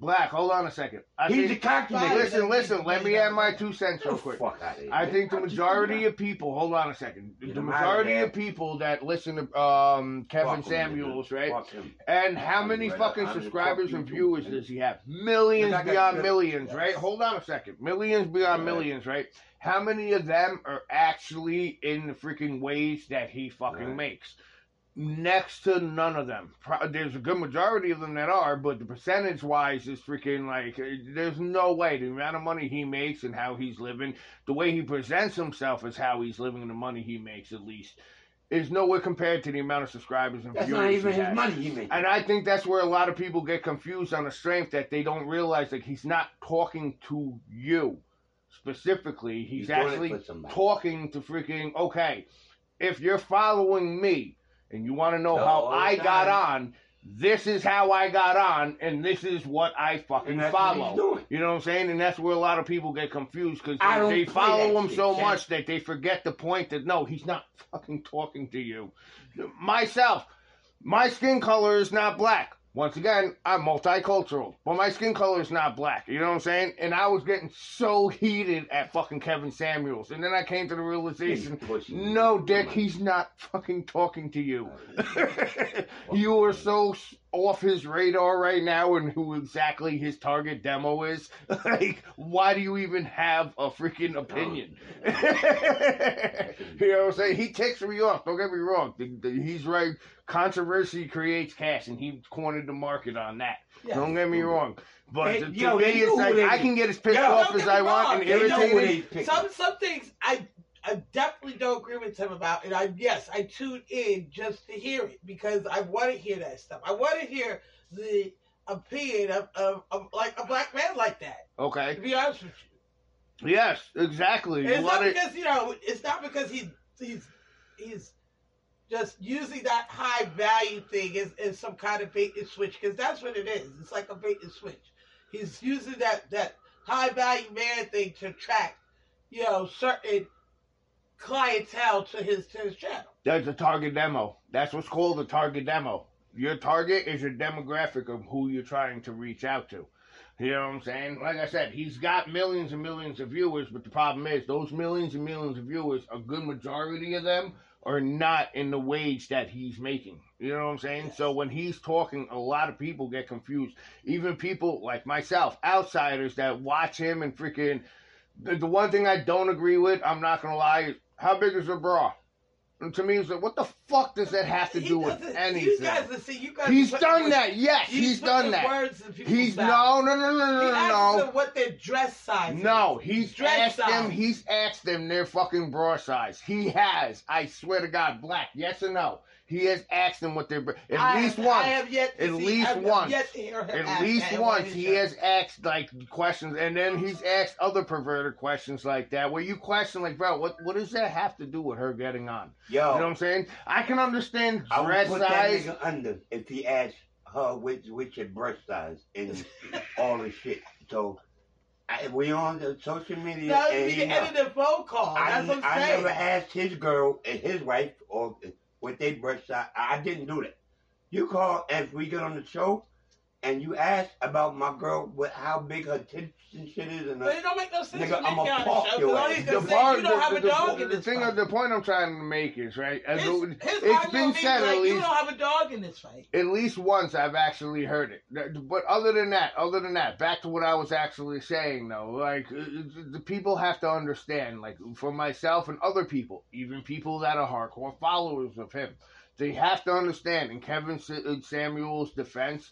Speaker 2: Black. Hold on a second. I
Speaker 1: He's a cocky nigga.
Speaker 2: Listen, listen. Let me add my two cents
Speaker 1: Get
Speaker 2: real
Speaker 1: the
Speaker 2: quick.
Speaker 1: fuck out of here.
Speaker 2: I think the majority of people. Hold on a second.
Speaker 1: Get
Speaker 2: The
Speaker 1: him outta
Speaker 2: majority
Speaker 1: there.
Speaker 2: of people that listen to um, Kevin
Speaker 1: Fuck him,
Speaker 2: Samuels,
Speaker 1: nigga.
Speaker 2: right?
Speaker 1: Fuck him.
Speaker 2: And how
Speaker 1: I'm
Speaker 2: many
Speaker 1: right.
Speaker 2: fucking
Speaker 1: I'm the
Speaker 2: subscribers
Speaker 1: fuck
Speaker 2: and
Speaker 1: you
Speaker 2: viewers
Speaker 1: man.
Speaker 2: does he have? Millions
Speaker 1: Because I got
Speaker 2: beyond
Speaker 1: good-
Speaker 2: millions,
Speaker 1: Yes.
Speaker 2: right? Hold on a second. Millions beyond
Speaker 1: Right.
Speaker 2: millions, right? How many of them are actually in the freaking ways that he fucking
Speaker 1: Right.
Speaker 2: makes? Next to none of them. There's a good majority of them that are, but the percentage wise is freaking like, uh, there's no way. The amount of money he makes and how he's living, the way he presents himself is how he's living and the money he makes, at least, is nowhere compared to the amount of subscribers and
Speaker 1: That's
Speaker 2: viewers
Speaker 1: not even his
Speaker 2: has.
Speaker 1: money he makes.
Speaker 2: And I think that's where a lot of people get confused on the strength that they don't realize that he's not talking to you specifically. He's,
Speaker 1: it
Speaker 2: actually talking to freaking okay. If you're following me and you want to know
Speaker 1: No,
Speaker 2: how I got on, this is how I got on, and this is what I fucking
Speaker 1: And that's what he's
Speaker 2: follow. You know what I'm saying? And that's where a lot of people get confused because
Speaker 1: don't
Speaker 2: they follow him
Speaker 1: shit,
Speaker 2: so
Speaker 1: Ken.
Speaker 2: much that they forget the point that no, he's not fucking talking to you. Myself, my skin color is not black. Once again, I'm multicultural, but my skin color is not black. You know what I'm saying? And I was getting so heated at fucking Kevin Samuels, and then I came to the realization, no, Dick, he's not fucking talking to you. you are so off his radar right now and who exactly his target demo is. like, why do you even have a freaking opinion? you know what I'm saying? He ticks me off. Don't get me wrong. He's right. Controversy creates cash, and he cornered the market on that.
Speaker 3: Yes.
Speaker 2: Don't get me wrong. But
Speaker 1: Hey,
Speaker 2: to, to
Speaker 1: yo,
Speaker 2: me, it's like I can get as pissed
Speaker 1: Yo,
Speaker 2: off as I
Speaker 3: me
Speaker 2: want and
Speaker 3: They know
Speaker 1: what
Speaker 2: irritated.
Speaker 3: Some some things I I definitely don't agree with him about, and I yes I tune in just to hear it because I want to hear that stuff. I want to hear the opinion of, of, of like a black man like that.
Speaker 2: Okay.
Speaker 3: To be honest with you,
Speaker 2: Yes, exactly.
Speaker 3: And it's not
Speaker 2: want it-
Speaker 3: because you know it's not because he he's he's just using that high value thing as, as some kind of bait and switch because that's what it is. It's like a bait and switch. He's using that that high value man thing to attract you know certain clientele to his to his channel.
Speaker 2: That's a target demo. That's what's called a target demo. Your target is your demographic of who you're trying to reach out to. You know what I'm saying? Like I said, he's got millions and millions of viewers, but the problem is those millions and millions of viewers, a good majority of them are not in the wage that he's making. You know what I'm saying? So when he's talking, a lot of people get confused. Even people like myself, outsiders that watch him and freaking. The, the one thing I don't agree with, I'm not gonna lie, is how big is a bra? And to me, it's like, what the fuck does that have to
Speaker 3: He
Speaker 2: do with anything?
Speaker 3: You guys, see, you guys.
Speaker 2: He's done
Speaker 3: words-
Speaker 2: that. Yes, he's, done that.
Speaker 3: Words in
Speaker 2: He's
Speaker 3: mouths.
Speaker 2: no, no, no, no, no,
Speaker 3: asks
Speaker 2: no,
Speaker 3: them what their dress size. is.
Speaker 2: no. He's
Speaker 3: Dress
Speaker 2: asked them. He's asked them their fucking bra size. He has. I swear to God, black. Yes or no? He has asked them what their bra- at
Speaker 3: I
Speaker 2: least
Speaker 3: have,
Speaker 2: once.
Speaker 3: I have yet
Speaker 2: At
Speaker 3: see,
Speaker 2: least
Speaker 3: I've
Speaker 2: once.
Speaker 3: Yet to hear him
Speaker 2: At least once he
Speaker 3: show.
Speaker 2: has asked like questions, and then he's asked other perverted questions like that, where you question like, bro, what what does that have to do with her getting on?
Speaker 1: Yo,
Speaker 2: You know what I'm saying? I can understand
Speaker 1: I would
Speaker 2: dress
Speaker 1: put that nigga under if he asked her which which your breast size and all the shit. So I, we on the social media
Speaker 3: No,
Speaker 1: and
Speaker 3: you
Speaker 1: he
Speaker 3: can
Speaker 1: know.
Speaker 3: edit phone call.
Speaker 1: I,
Speaker 3: what I'm
Speaker 1: I never asked his girl and his wife or what they breast size. I didn't do that. You call as we get on the show and you ask about my girl, what how big her tits and shit is, and
Speaker 3: But
Speaker 1: her,
Speaker 3: it don't make no sense
Speaker 1: Nigga,
Speaker 3: when
Speaker 1: I'ma
Speaker 3: you get on
Speaker 1: pop
Speaker 3: the show.
Speaker 1: your ass.
Speaker 2: The
Speaker 3: gonna
Speaker 2: part-
Speaker 3: you don't have
Speaker 2: the-
Speaker 3: a
Speaker 2: the-
Speaker 3: dog
Speaker 2: the,
Speaker 3: in this
Speaker 2: thing,
Speaker 3: fight.
Speaker 2: the point I'm trying to make is right. as
Speaker 3: His,
Speaker 2: the-
Speaker 3: his
Speaker 2: it's
Speaker 3: argument
Speaker 2: been said
Speaker 3: like,
Speaker 2: at
Speaker 3: you
Speaker 2: least
Speaker 3: don't have a dog in this fight.
Speaker 2: at least once I've actually heard it. But other than that, other than that, back to what I was actually saying though, like uh, the people have to understand, like for myself and other people, even people that are hardcore followers of him, they have to understand. In Kevin uh, Samuel's defense,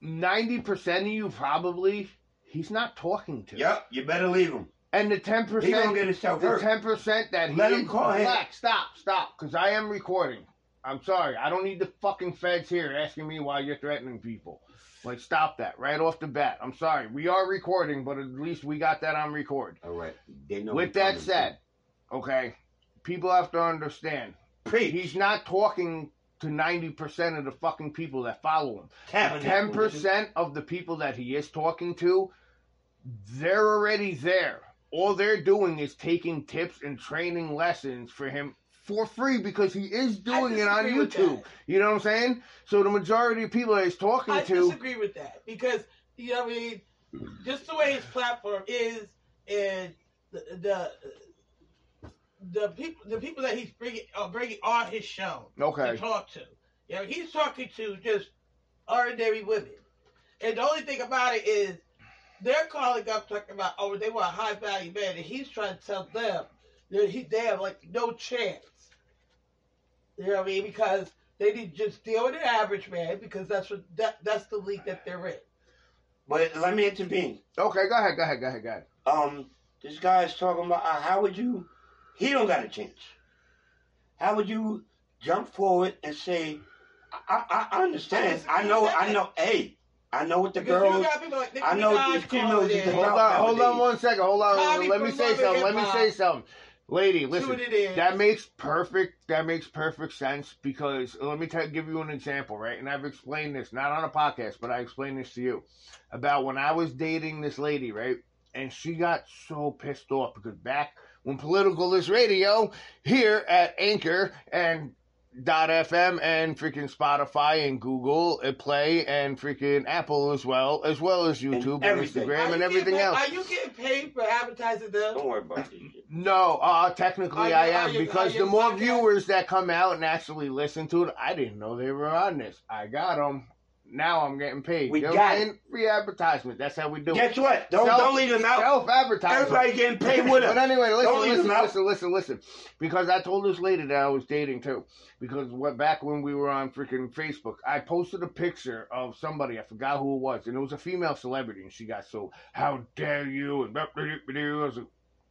Speaker 2: ninety percent of you probably he's not talking to.
Speaker 1: yep, you better leave him.
Speaker 2: And the ten
Speaker 1: He gonna
Speaker 2: percent
Speaker 1: get himself
Speaker 2: the ten percent that he
Speaker 1: Let him call him.
Speaker 2: Stop, stop, because I am recording. I'm sorry, I don't need the fucking feds here asking me why you're threatening people. Like, stop that right off the bat. I'm sorry, we are recording, but at least we got that on record.
Speaker 1: All right. They know
Speaker 2: With that said, okay, people have to understand
Speaker 1: Preach.
Speaker 2: he's not talking to 90% of the fucking people that follow him.
Speaker 1: Tabernacle,
Speaker 2: 10% of the people that he is talking to, they're already there. All they're doing is taking tips and training lessons for him for free because he is doing it on YouTube. You know what I'm saying? So the majority of people that he's talking
Speaker 3: I
Speaker 2: to, I
Speaker 3: disagree with that because you know what I mean. Just the way his platform is, and the the, the people the people that he's bringing uh, bringing on his show
Speaker 2: okay,
Speaker 3: to talk to, you know, he's talking to just ordinary women, and the only thing about it is they're calling up talking about oh they want a high value man, and he's trying to tell them that he they have like no chance. You know what I mean? Because they need to just deal with an average man because that's what that that's the league that they're in.
Speaker 1: But let me intervene.
Speaker 2: okay, go ahead, go ahead, go ahead, go ahead.
Speaker 1: Um, this guy is talking about uh, how would you? He don't got a chance. How would you jump forward and say, I, I, I understand. I know. I know. Hey, I know what the
Speaker 3: Because
Speaker 1: girls.
Speaker 3: you got people like
Speaker 1: I know
Speaker 3: Minaj
Speaker 1: these females
Speaker 3: calling
Speaker 1: used to
Speaker 3: in,
Speaker 2: Hold
Speaker 1: Hold
Speaker 2: on,
Speaker 1: on,
Speaker 2: hold on one second. Hold on.
Speaker 3: Tommy
Speaker 2: Let me say
Speaker 3: Love and
Speaker 2: something. Let me say
Speaker 3: Hop.
Speaker 2: something. Lady, listen. That makes perfect. That makes perfect sense because let me tell, give you an example, right? And I've explained this not on a podcast, but I explained this to you about when I was dating this lady, right? And she got so pissed off because back when political is radio here at Anchor and dot FM and freaking Spotify and Google and Play and freaking Apple as well, as well as YouTube and,
Speaker 1: everything.
Speaker 2: Instagram
Speaker 3: Are
Speaker 2: and everything
Speaker 3: getting,
Speaker 2: else.
Speaker 3: Are you getting paid for advertising them?
Speaker 1: Don't worry about this shit.
Speaker 2: No, uh, technically
Speaker 3: Are
Speaker 2: I am
Speaker 3: you-
Speaker 2: because the more
Speaker 3: podcast?
Speaker 2: viewers that come out and actually listen to it, I didn't know they were on this. I got them. Now I'm getting paid.
Speaker 1: We
Speaker 2: you
Speaker 1: got
Speaker 2: what Free advertisement. That's how we do it.
Speaker 1: Guess what? Don't
Speaker 2: Self-
Speaker 1: don't leave them out.
Speaker 2: Self advertisement.
Speaker 1: Everybody getting paid with
Speaker 2: it.
Speaker 1: But
Speaker 2: anyway, listen,
Speaker 1: Don't
Speaker 2: listen, listen, listen, listen. Because I told this lady that I was dating too. Because what back when we were on freaking Facebook, I posted a picture of somebody. I forgot who it was, and it was a female celebrity, and she got so, "How dare you?" And I was like,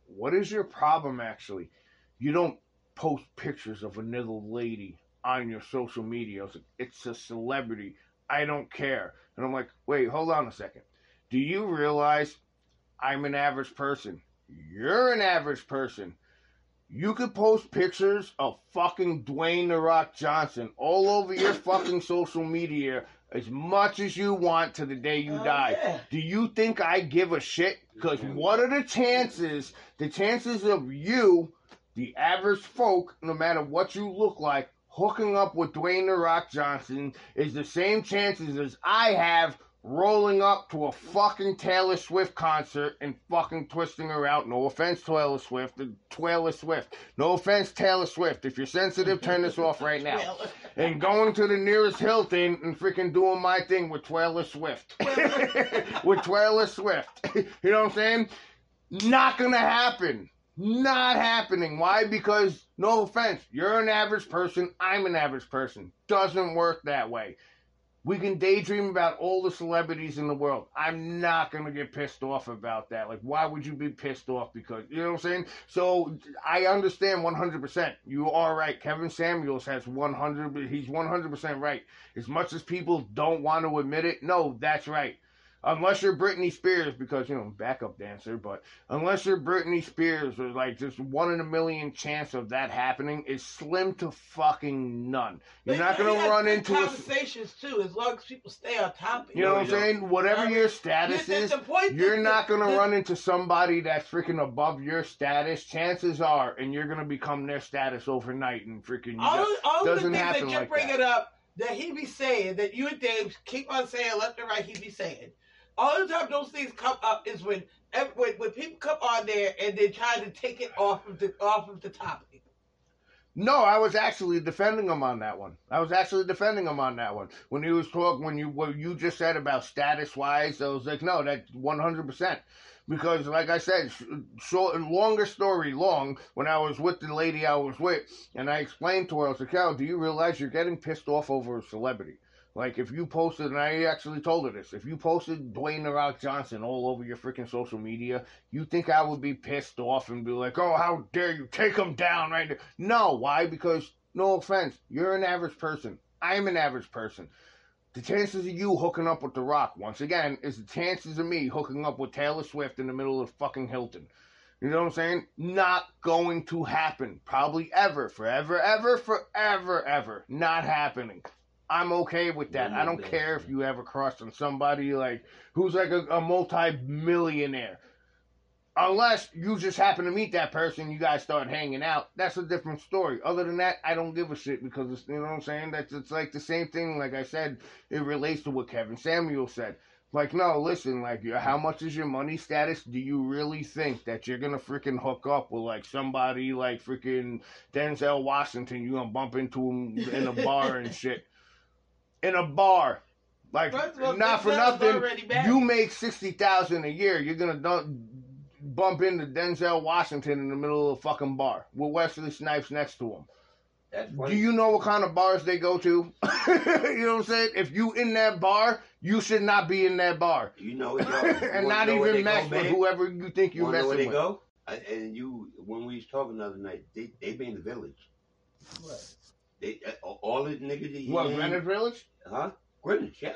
Speaker 2: "What is your problem? Actually, you don't post pictures of another lady on your social media. I was like, it's a celebrity. I don't care." And I'm like, "Wait, hold on a second. Do you realize I'm an average person?" You're an average person. You could post pictures of fucking Dwayne The Rock Johnson all over your fucking social media as much as you want to the day you
Speaker 3: Oh,
Speaker 2: die.
Speaker 3: yeah.
Speaker 2: Do you think I give a shit? Because what are the chances? The chances of you, the average folk, no matter what you look like, hooking up with Dwayne The Rock Johnson is the same chances as I have rolling up to a fucking Taylor Swift concert and fucking twisting her out. No offense, Taylor Swift. Taylor Swift. No offense, Taylor Swift. If you're sensitive, turn this off right now and going to the nearest Hilton and freaking doing my thing with Taylor Swift. with Taylor Swift. you know what I'm saying? Not gonna happen. Not happening. Why? Because, no offense, you're an average person, I'm an average person. Doesn't work that way. We can daydream about all the celebrities in the world. I'm not gonna get pissed off about that. Like, why would you be pissed off? Because you know what I'm saying. So I understand 100%. You are right. Kevin Samuels has 100. He's 100% right. As much as people don't want to admit it, no, that's right. Unless you're Britney Spears, because you know backup dancer, but unless you're Britney Spears, or like just one in a million chance of that happening is slim to fucking none. You're
Speaker 3: but
Speaker 2: not gonna
Speaker 3: has
Speaker 2: run into a,
Speaker 3: conversations too, as long as people stay on topic.
Speaker 2: you know what I'm
Speaker 1: you
Speaker 2: saying? Whatever your status
Speaker 3: The- the-
Speaker 2: is,
Speaker 3: the point
Speaker 2: you're
Speaker 3: that-
Speaker 2: not going to
Speaker 3: the-
Speaker 2: run into somebody that's freaking above your status. Chances are, and you're going to become their status overnight and freaking. You
Speaker 3: All, all the
Speaker 2: doesn't
Speaker 3: things
Speaker 2: happen
Speaker 3: that you're
Speaker 2: like
Speaker 3: bringing
Speaker 2: that.
Speaker 3: up that he be saying, that you and Dave keep on saying left and right, he be saying. All the time those things come up is when when, when people come on there and they try to take it off of the off of the topic.
Speaker 2: No, I was actually defending him on that one. I was actually defending him on that one. When he was talking, when you what you just said about status wise, I was like, no, that's one hundred percent. Because, like I said, sh- short, longer story long. When I was with the lady I was with, and I explained to her, I was like, "Cal, do you realize you're getting pissed off over a celebrity? Like, if you posted, and I actually told her this, if you posted Dwayne the Rock Johnson all over your freaking social media, you think I would be pissed off and be like, oh, how dare you take him down right there? No, why? Because, no offense, you're an average person. I'm an average person. The chances of you hooking up with The Rock, once again, is the chances of me hooking up with Taylor Swift in the middle of fucking Hilton. You know what I'm saying? Not going to happen. Probably ever, forever, ever, forever, ever. Not happening. I'm okay with that. I don't care if you ever cross on somebody like who's like a, a multi-millionaire. Unless you just happen to meet that person, you guys start hanging out. That's a different story. Other than that, I don't give a shit because it's, you know what I'm saying. That's it's like the same thing. Like I said, it relates to what Kevin Samuel said. Like, no, listen, like, how much is your money status? Do you really think that you're gonna freaking hook up with like somebody like freaking Denzel Washington? You gonna bump into him in a bar and shit? In a bar, like,
Speaker 3: First all,
Speaker 2: not for nothing. You make sixty thousand a year. You're gonna don't bump into Denzel Washington in the middle of a fucking bar with Wesley Snipes next to him.
Speaker 1: That's
Speaker 2: Do you know what kind of bars they go to? you know what I'm saying? If you in that bar, you should not be in that bar.
Speaker 1: You know, yo, you
Speaker 2: and not even
Speaker 1: they
Speaker 2: mess
Speaker 1: go,
Speaker 2: with
Speaker 1: man?
Speaker 2: whoever you think you're
Speaker 1: Wanna know where
Speaker 2: messing
Speaker 1: they
Speaker 2: with.
Speaker 1: go? I, and you, when we was talking the other night, they they be in the village.
Speaker 3: What?
Speaker 1: They uh, all the niggas that you
Speaker 2: What,
Speaker 1: name-
Speaker 2: Greenwich Village?
Speaker 1: Huh? Greenwich, yeah.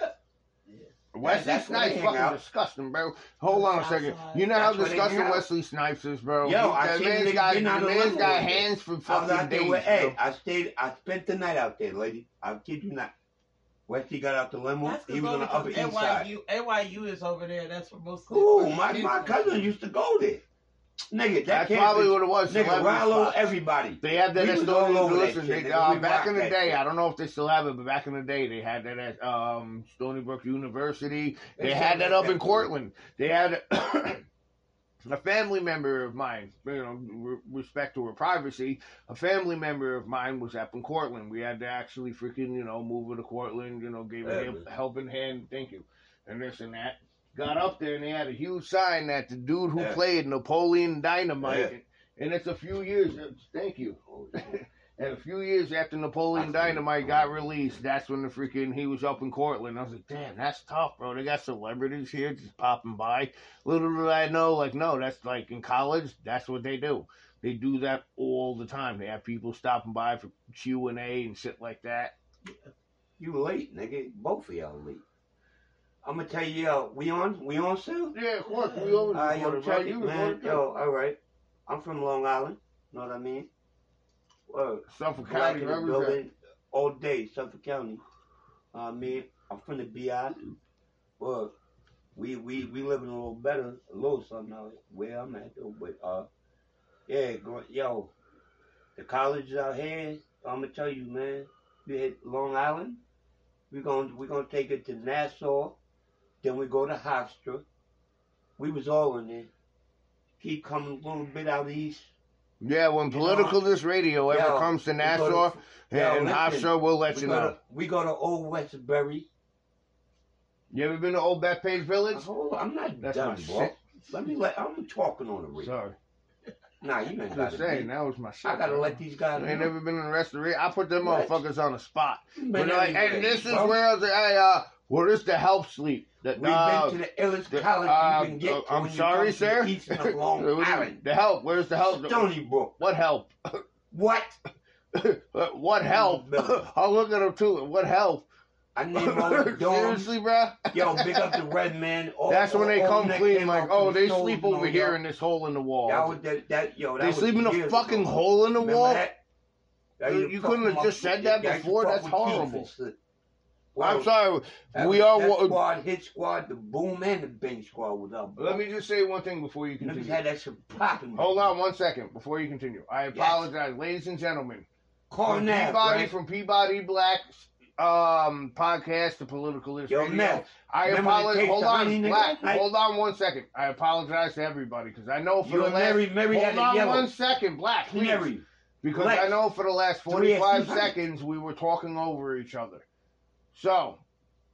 Speaker 2: Wesley
Speaker 1: that's where they
Speaker 2: Snipes
Speaker 1: hang
Speaker 2: fucking
Speaker 1: out.
Speaker 2: disgusting, bro. Hold on a second. You know how
Speaker 1: That's where they
Speaker 2: disgusting
Speaker 1: hang out.
Speaker 2: Wesley Snipes is, bro?
Speaker 1: Yo,
Speaker 2: He-
Speaker 1: I
Speaker 2: that
Speaker 1: seen
Speaker 2: man's
Speaker 1: niggas
Speaker 2: got,
Speaker 1: getting out
Speaker 2: the
Speaker 1: of
Speaker 2: man's
Speaker 1: limo
Speaker 2: got
Speaker 1: with it.
Speaker 2: hands for
Speaker 1: I was
Speaker 2: fucking
Speaker 1: out there
Speaker 2: days,
Speaker 1: with
Speaker 2: bro.
Speaker 1: I stayed. I spent the night out there, lady. I kid you not. Wesley got out the limo.
Speaker 3: That's
Speaker 1: He was on the upper
Speaker 3: because
Speaker 1: east side.
Speaker 3: NYU, NYU is over there. That's where most. of
Speaker 1: Ooh,
Speaker 3: the
Speaker 1: my
Speaker 3: kids
Speaker 1: my
Speaker 3: go.
Speaker 1: cousin used to go there. Nigga, that campus,
Speaker 2: probably what it was.
Speaker 1: Nigga,
Speaker 2: spots.
Speaker 1: everybody.
Speaker 2: They had that
Speaker 1: We
Speaker 2: at
Speaker 1: all over
Speaker 2: Listen,
Speaker 1: shit,
Speaker 2: they,
Speaker 1: nigga.
Speaker 2: uh, back in the day,
Speaker 1: shit.
Speaker 2: I don't know if they still have it, but back in the day, they had that at um, Stony Brook University. They
Speaker 1: They
Speaker 2: had that up in. Cortland. They had a family member of mine, you know, respect to her privacy. A family member of mine was up in Cortland. We had to actually freaking, you know, move her to Cortland. You know, gave her
Speaker 1: Yeah,
Speaker 2: a helping hand. Thank you, and this and that. Got up there and they had a huge sign that the dude who
Speaker 1: Yeah.
Speaker 2: played Napoleon Dynamite.
Speaker 1: Yeah.
Speaker 2: And it's a few years. Uh, thank you. And a few years after Napoleon Dynamite got released, that's when the freaking he was up in Cortland. I was like, damn, that's tough, bro. They got celebrities here just popping by. Little did I know, like, no, that's like in college, that's what they do. They do that all the time. They have people stopping by for Q and A and shit like that.
Speaker 1: You late, nigga. Both of y'all late. I'm gonna tell you, yo, we on? We on soon?
Speaker 2: Yeah, of course. We on.
Speaker 1: Uh, yo, check it,
Speaker 2: You
Speaker 1: man. Yo, all right. I'm from Long Island. Know what I mean? Word.
Speaker 2: Suffolk County,
Speaker 1: in the
Speaker 2: represent.
Speaker 1: building all day, Suffolk County. Uh, me, I'm from the BI. Well, we we we living a little better, a little something out where I'm at though. But uh, yeah, go, yo, the colleges out here. I'm gonna tell you, man. We hit Long Island. We're gonna we're gonna take it to Nassau. Then we go to Hofstra. We was all in there. Keep coming a little bit out east.
Speaker 2: Yeah, when
Speaker 1: You
Speaker 2: political this radio ever
Speaker 1: Yo,
Speaker 2: comes to Nassau
Speaker 1: to-
Speaker 2: and,
Speaker 1: yo,
Speaker 2: and Hofstra, we'll let
Speaker 1: we
Speaker 2: you know.
Speaker 1: to we go to Old Westbury.
Speaker 2: You ever been to Old Bethpage Village?
Speaker 1: Hold on, I'm not
Speaker 2: That's
Speaker 1: done, bro.
Speaker 2: shit.
Speaker 1: Let me let. I'm talking on the radio.
Speaker 2: Sorry.
Speaker 1: Nah, you ain't got to.
Speaker 2: saying, that was my shit.
Speaker 1: I gotta let these guys.
Speaker 2: I ain't
Speaker 1: know.
Speaker 2: never been in a restaurant. I put them motherfuckers on the spot. But like, and this is where I was like, hey, uh, what is the help sleep? That,
Speaker 1: We've
Speaker 2: uh,
Speaker 1: been to the illest
Speaker 2: the-
Speaker 1: college
Speaker 2: uh,
Speaker 1: you can get.
Speaker 2: uh, I'm sorry, sir.
Speaker 1: the Eastern of Long Island.
Speaker 2: the help. Where's the help?
Speaker 1: Stony Brook.
Speaker 2: What help?
Speaker 1: What?
Speaker 2: what help? I'll look at them too. What help?
Speaker 1: I need all the dorms.
Speaker 2: Seriously, bro?
Speaker 1: Yo, big up the red man. All,
Speaker 2: That's when they come clean, like, oh, they sleep over here
Speaker 1: yo.
Speaker 2: in this hole in the wall.
Speaker 1: That was that. that yo, that
Speaker 2: they sleep in a fucking
Speaker 1: ago.
Speaker 2: hole in the
Speaker 1: Remember
Speaker 2: wall?
Speaker 1: that? That
Speaker 2: You-
Speaker 1: used to
Speaker 2: you
Speaker 1: fuck
Speaker 2: couldn't have just said that
Speaker 1: they used to
Speaker 2: before? That's
Speaker 1: horrible. Keith shit.
Speaker 2: I'm sorry.
Speaker 1: that-
Speaker 2: we are.
Speaker 1: that squad, hit squad, the boom and the bang squad was up.
Speaker 2: Let me just say one thing before you continue.
Speaker 1: had that popping.
Speaker 2: Hold on one second before you continue. I apologize, ladies and gentlemen. From Peabody
Speaker 1: right?
Speaker 2: from Peabody Black um podcast the Political List
Speaker 1: Yo. Mel.
Speaker 2: I apologize. Hold on. Black. Hold on one second. I apologize to everybody because I know for
Speaker 1: You
Speaker 2: the last.
Speaker 1: Mary, Mary
Speaker 2: hold on
Speaker 1: yellow.
Speaker 2: one second, Black. Please.
Speaker 1: Mary.
Speaker 2: Because
Speaker 1: Black.
Speaker 2: I know for the last 45 seconds we were talking over each other. So,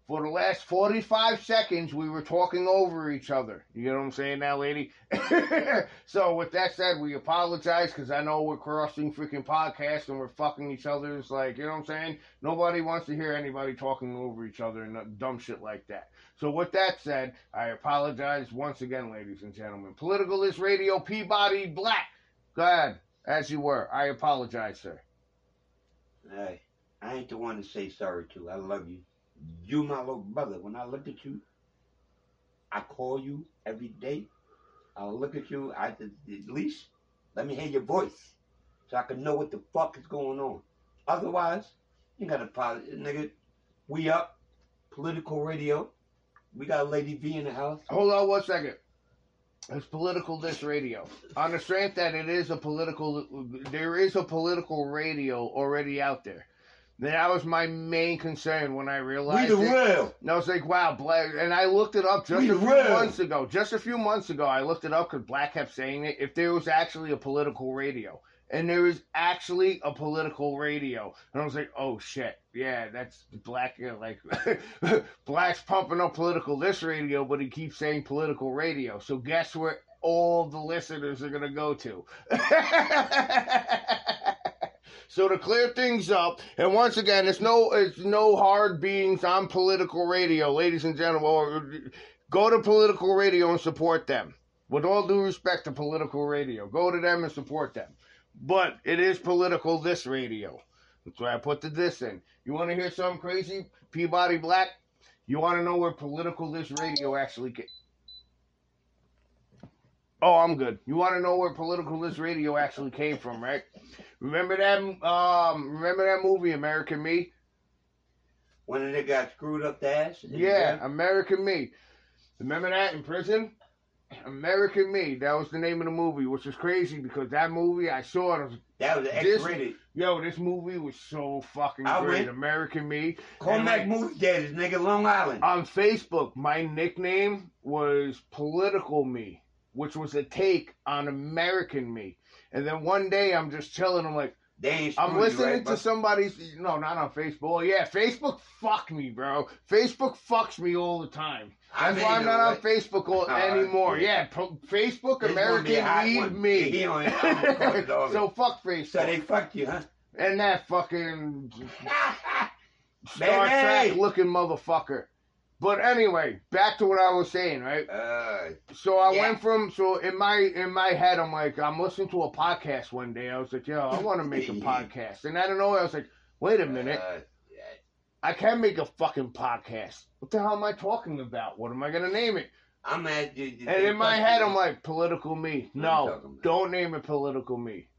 Speaker 2: for the last 45 seconds we were talking over each other. You know what I'm saying now, lady? so, with that said, we apologize because I know we're crossing freaking podcasts and we're fucking each other's, like, you know what I'm saying? Nobody wants to hear anybody talking over each other and uh, dumb shit like that. So, with that said, I apologize once again, ladies and gentlemen. Political This Radio Peabody Black. Go ahead. As you were. I apologize, sir.
Speaker 1: Hey, I ain't the one to say sorry to. I love you. You my little brother. When I look at you, I call you every day. I'll look at you. I at least let me hear your voice, so I can know what the fuck is going on. Otherwise, you got a problem, nigga. We up, political radio. We got lady V in the house.
Speaker 2: Hold on one second. It's political this radio. On the strength that it is a political, there is a political radio already out there. That was my main concern when I realized.
Speaker 1: We the
Speaker 2: it.
Speaker 1: real.
Speaker 2: And I was like, wow, Black. And I looked it up just
Speaker 1: We
Speaker 2: a few
Speaker 1: real.
Speaker 2: months ago. Just a few months ago, I looked it up because Black kept saying it. If there was actually a political radio. And there was actually a political radio. And I was like, oh shit. Yeah, that's Black. You know, like, Black's pumping up political this radio, but he keeps saying political radio. So guess where all the listeners are going to go to? So to clear things up, and once again, it's no it's no hard beings on political radio, ladies and gentlemen. Go to political radio and support them. With all due respect to political radio, go to them and support them. But it is political this radio. That's why I put the this in. You want to hear something crazy? Peabody Black. You want to know where political this radio actually? Oh, I'm good. You want to know where political this radio actually came from, right? Remember that? Um, remember that movie, American Me?
Speaker 1: When they got screwed up the ass.
Speaker 2: Yeah? American Me. Remember that in prison? American Me. That was the name of the movie, which is crazy because that movie I saw it. Was,
Speaker 1: That was X-rated.
Speaker 2: Yo, this movie was so fucking
Speaker 1: I
Speaker 2: great.
Speaker 1: went-
Speaker 2: American Me.
Speaker 1: Cormac
Speaker 2: And,
Speaker 1: Movie Daddies, nigga, Long Island.
Speaker 2: On Facebook, my nickname was Political Me, which was a take on American Me. And then one day I'm just chilling. I'm like, I'm listening
Speaker 1: right,
Speaker 2: to
Speaker 1: but-
Speaker 2: somebody's. No, not on Facebook. Yeah, Facebook fuck me, bro. Facebook fucks me all the time. That's
Speaker 1: mean,
Speaker 2: why I'm not on? Facebook all, anymore.
Speaker 1: yeah.
Speaker 2: Facebook
Speaker 1: This gonna be a hot
Speaker 2: American need me.
Speaker 1: I'm gonna call it all
Speaker 2: so fuck Facebook.
Speaker 1: So they fucked you, huh?
Speaker 2: and that fucking Star! Trek looking motherfucker. But anyway, back to what I was saying, right?
Speaker 1: Uh,
Speaker 2: So I
Speaker 1: Yeah.
Speaker 2: went from so in my in my head, I'm like, I'm listening to a podcast one day. I was like, yo, I want to make a podcast, and I don't know. I was like, wait a minute,
Speaker 1: uh,
Speaker 2: I can make a fucking podcast. What the hell am I talking about? What am I gonna name it?
Speaker 1: I'm at you. you-
Speaker 2: And in my head. I'm like, political me.
Speaker 1: What are you
Speaker 2: No, don't name it political me.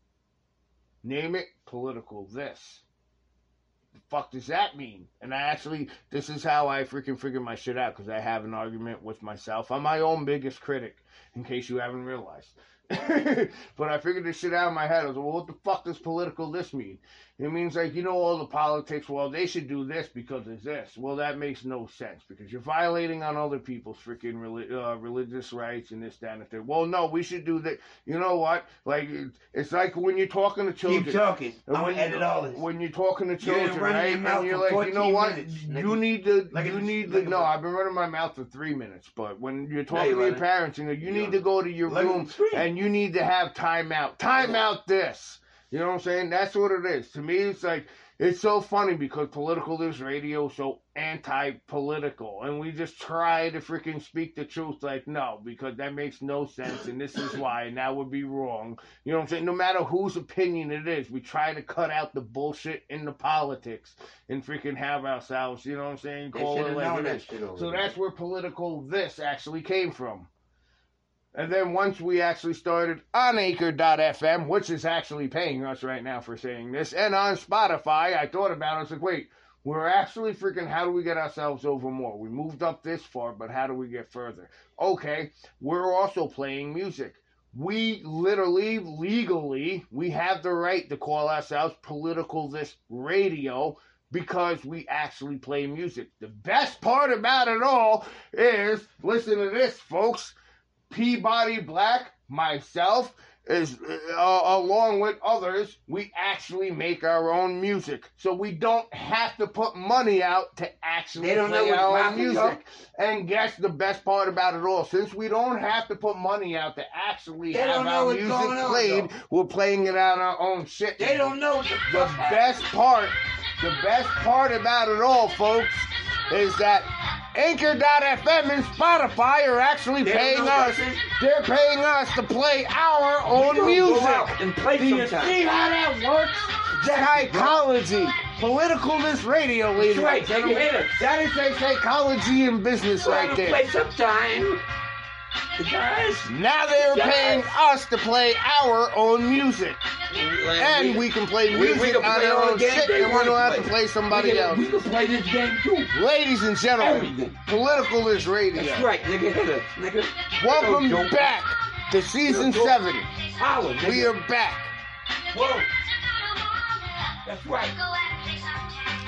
Speaker 2: Name it political this. The fuck does that mean? And I actually, this is how I freaking figure my shit out because I have an argument with myself. I'm my own biggest critic, in case you haven't realized. but I figured this shit out in my head. I was like, well, what the fuck does political this mean? It means like, you know, all the politics, well, they should do this because of this. Well, that makes no sense because you're violating on other people's freaking reli- uh, religious rights and this, that, and the third. Well, no, we should do that. You know what? Like, it's like when you're talking to children.
Speaker 1: Keep talking. I'm
Speaker 2: when,
Speaker 1: edit all this.
Speaker 2: when you're talking to
Speaker 1: You're
Speaker 2: children, right?
Speaker 1: your
Speaker 2: And you're like, you know what?
Speaker 1: minutes,
Speaker 2: you need to,
Speaker 1: at
Speaker 2: you need to. No. I've been running my mouth for three minutes, but when you're talking
Speaker 1: you
Speaker 2: to your parents, you know, you
Speaker 1: You
Speaker 2: need to go to your room and you need to have time out. Time out this. You know what I'm saying? That's what it is. To me, it's like it's so funny because political news radio is so anti-political, and we just try to freaking speak the truth. Like, no, because that makes no sense, and this is why, and that would be wrong. You know what I'm saying? No matter whose opinion it is, we try to cut out the bullshit in the politics and freaking have ourselves. You know what I'm saying? Call it like it is. So that's where political this actually came from. And then once we actually started on Anchor.fm, which is actually paying us right now for saying this, and on Spotify, I thought about it. I was like, wait, we're actually freaking, how do we get ourselves over more? We moved up this far, but how do we get further? Okay, we're also playing music. We literally, legally, we have the right to call ourselves Political This Radio because we actually play music. The best part about it all is, listen to this, folks. Peabody Black, myself, is uh, along with others, we actually make our own music. So we don't have to put money out to actually
Speaker 1: They don't
Speaker 2: play
Speaker 1: what's
Speaker 2: our own music. And guess the best part about it all, since we don't have to put money out to actually
Speaker 1: They
Speaker 2: have
Speaker 1: know
Speaker 2: our music
Speaker 1: on,
Speaker 2: played,
Speaker 1: though.
Speaker 2: we're playing it on our own shit.
Speaker 1: They don't know the
Speaker 2: The best part, the best part about it all, folks, is that Anchor.fm and Spotify are actually
Speaker 1: They
Speaker 2: paying us. They're paying us to play our own music.
Speaker 1: and play
Speaker 2: Do you
Speaker 1: sometime.
Speaker 2: see how that works? The psychology, politicalness radio, ladies
Speaker 1: That's right, take a.
Speaker 2: That is a psychology in business right there.
Speaker 1: play sometime. Guys.
Speaker 2: Now they're paying us to play our own music. And we can play
Speaker 1: we- we
Speaker 2: music
Speaker 1: can
Speaker 2: on
Speaker 1: play
Speaker 2: our own shit, and we don't have to
Speaker 1: play.
Speaker 2: somebody
Speaker 1: we can,
Speaker 2: else.
Speaker 1: We can play this game too.
Speaker 2: Ladies and gentlemen,
Speaker 1: Everything.
Speaker 2: Political is Radio.
Speaker 1: That's right, nigga. Nigga.
Speaker 2: Welcome
Speaker 1: Yo, yo.
Speaker 2: back to season
Speaker 1: Yo, yo.
Speaker 2: seven.
Speaker 1: Holla.
Speaker 2: We are back.
Speaker 1: Whoa. That's right.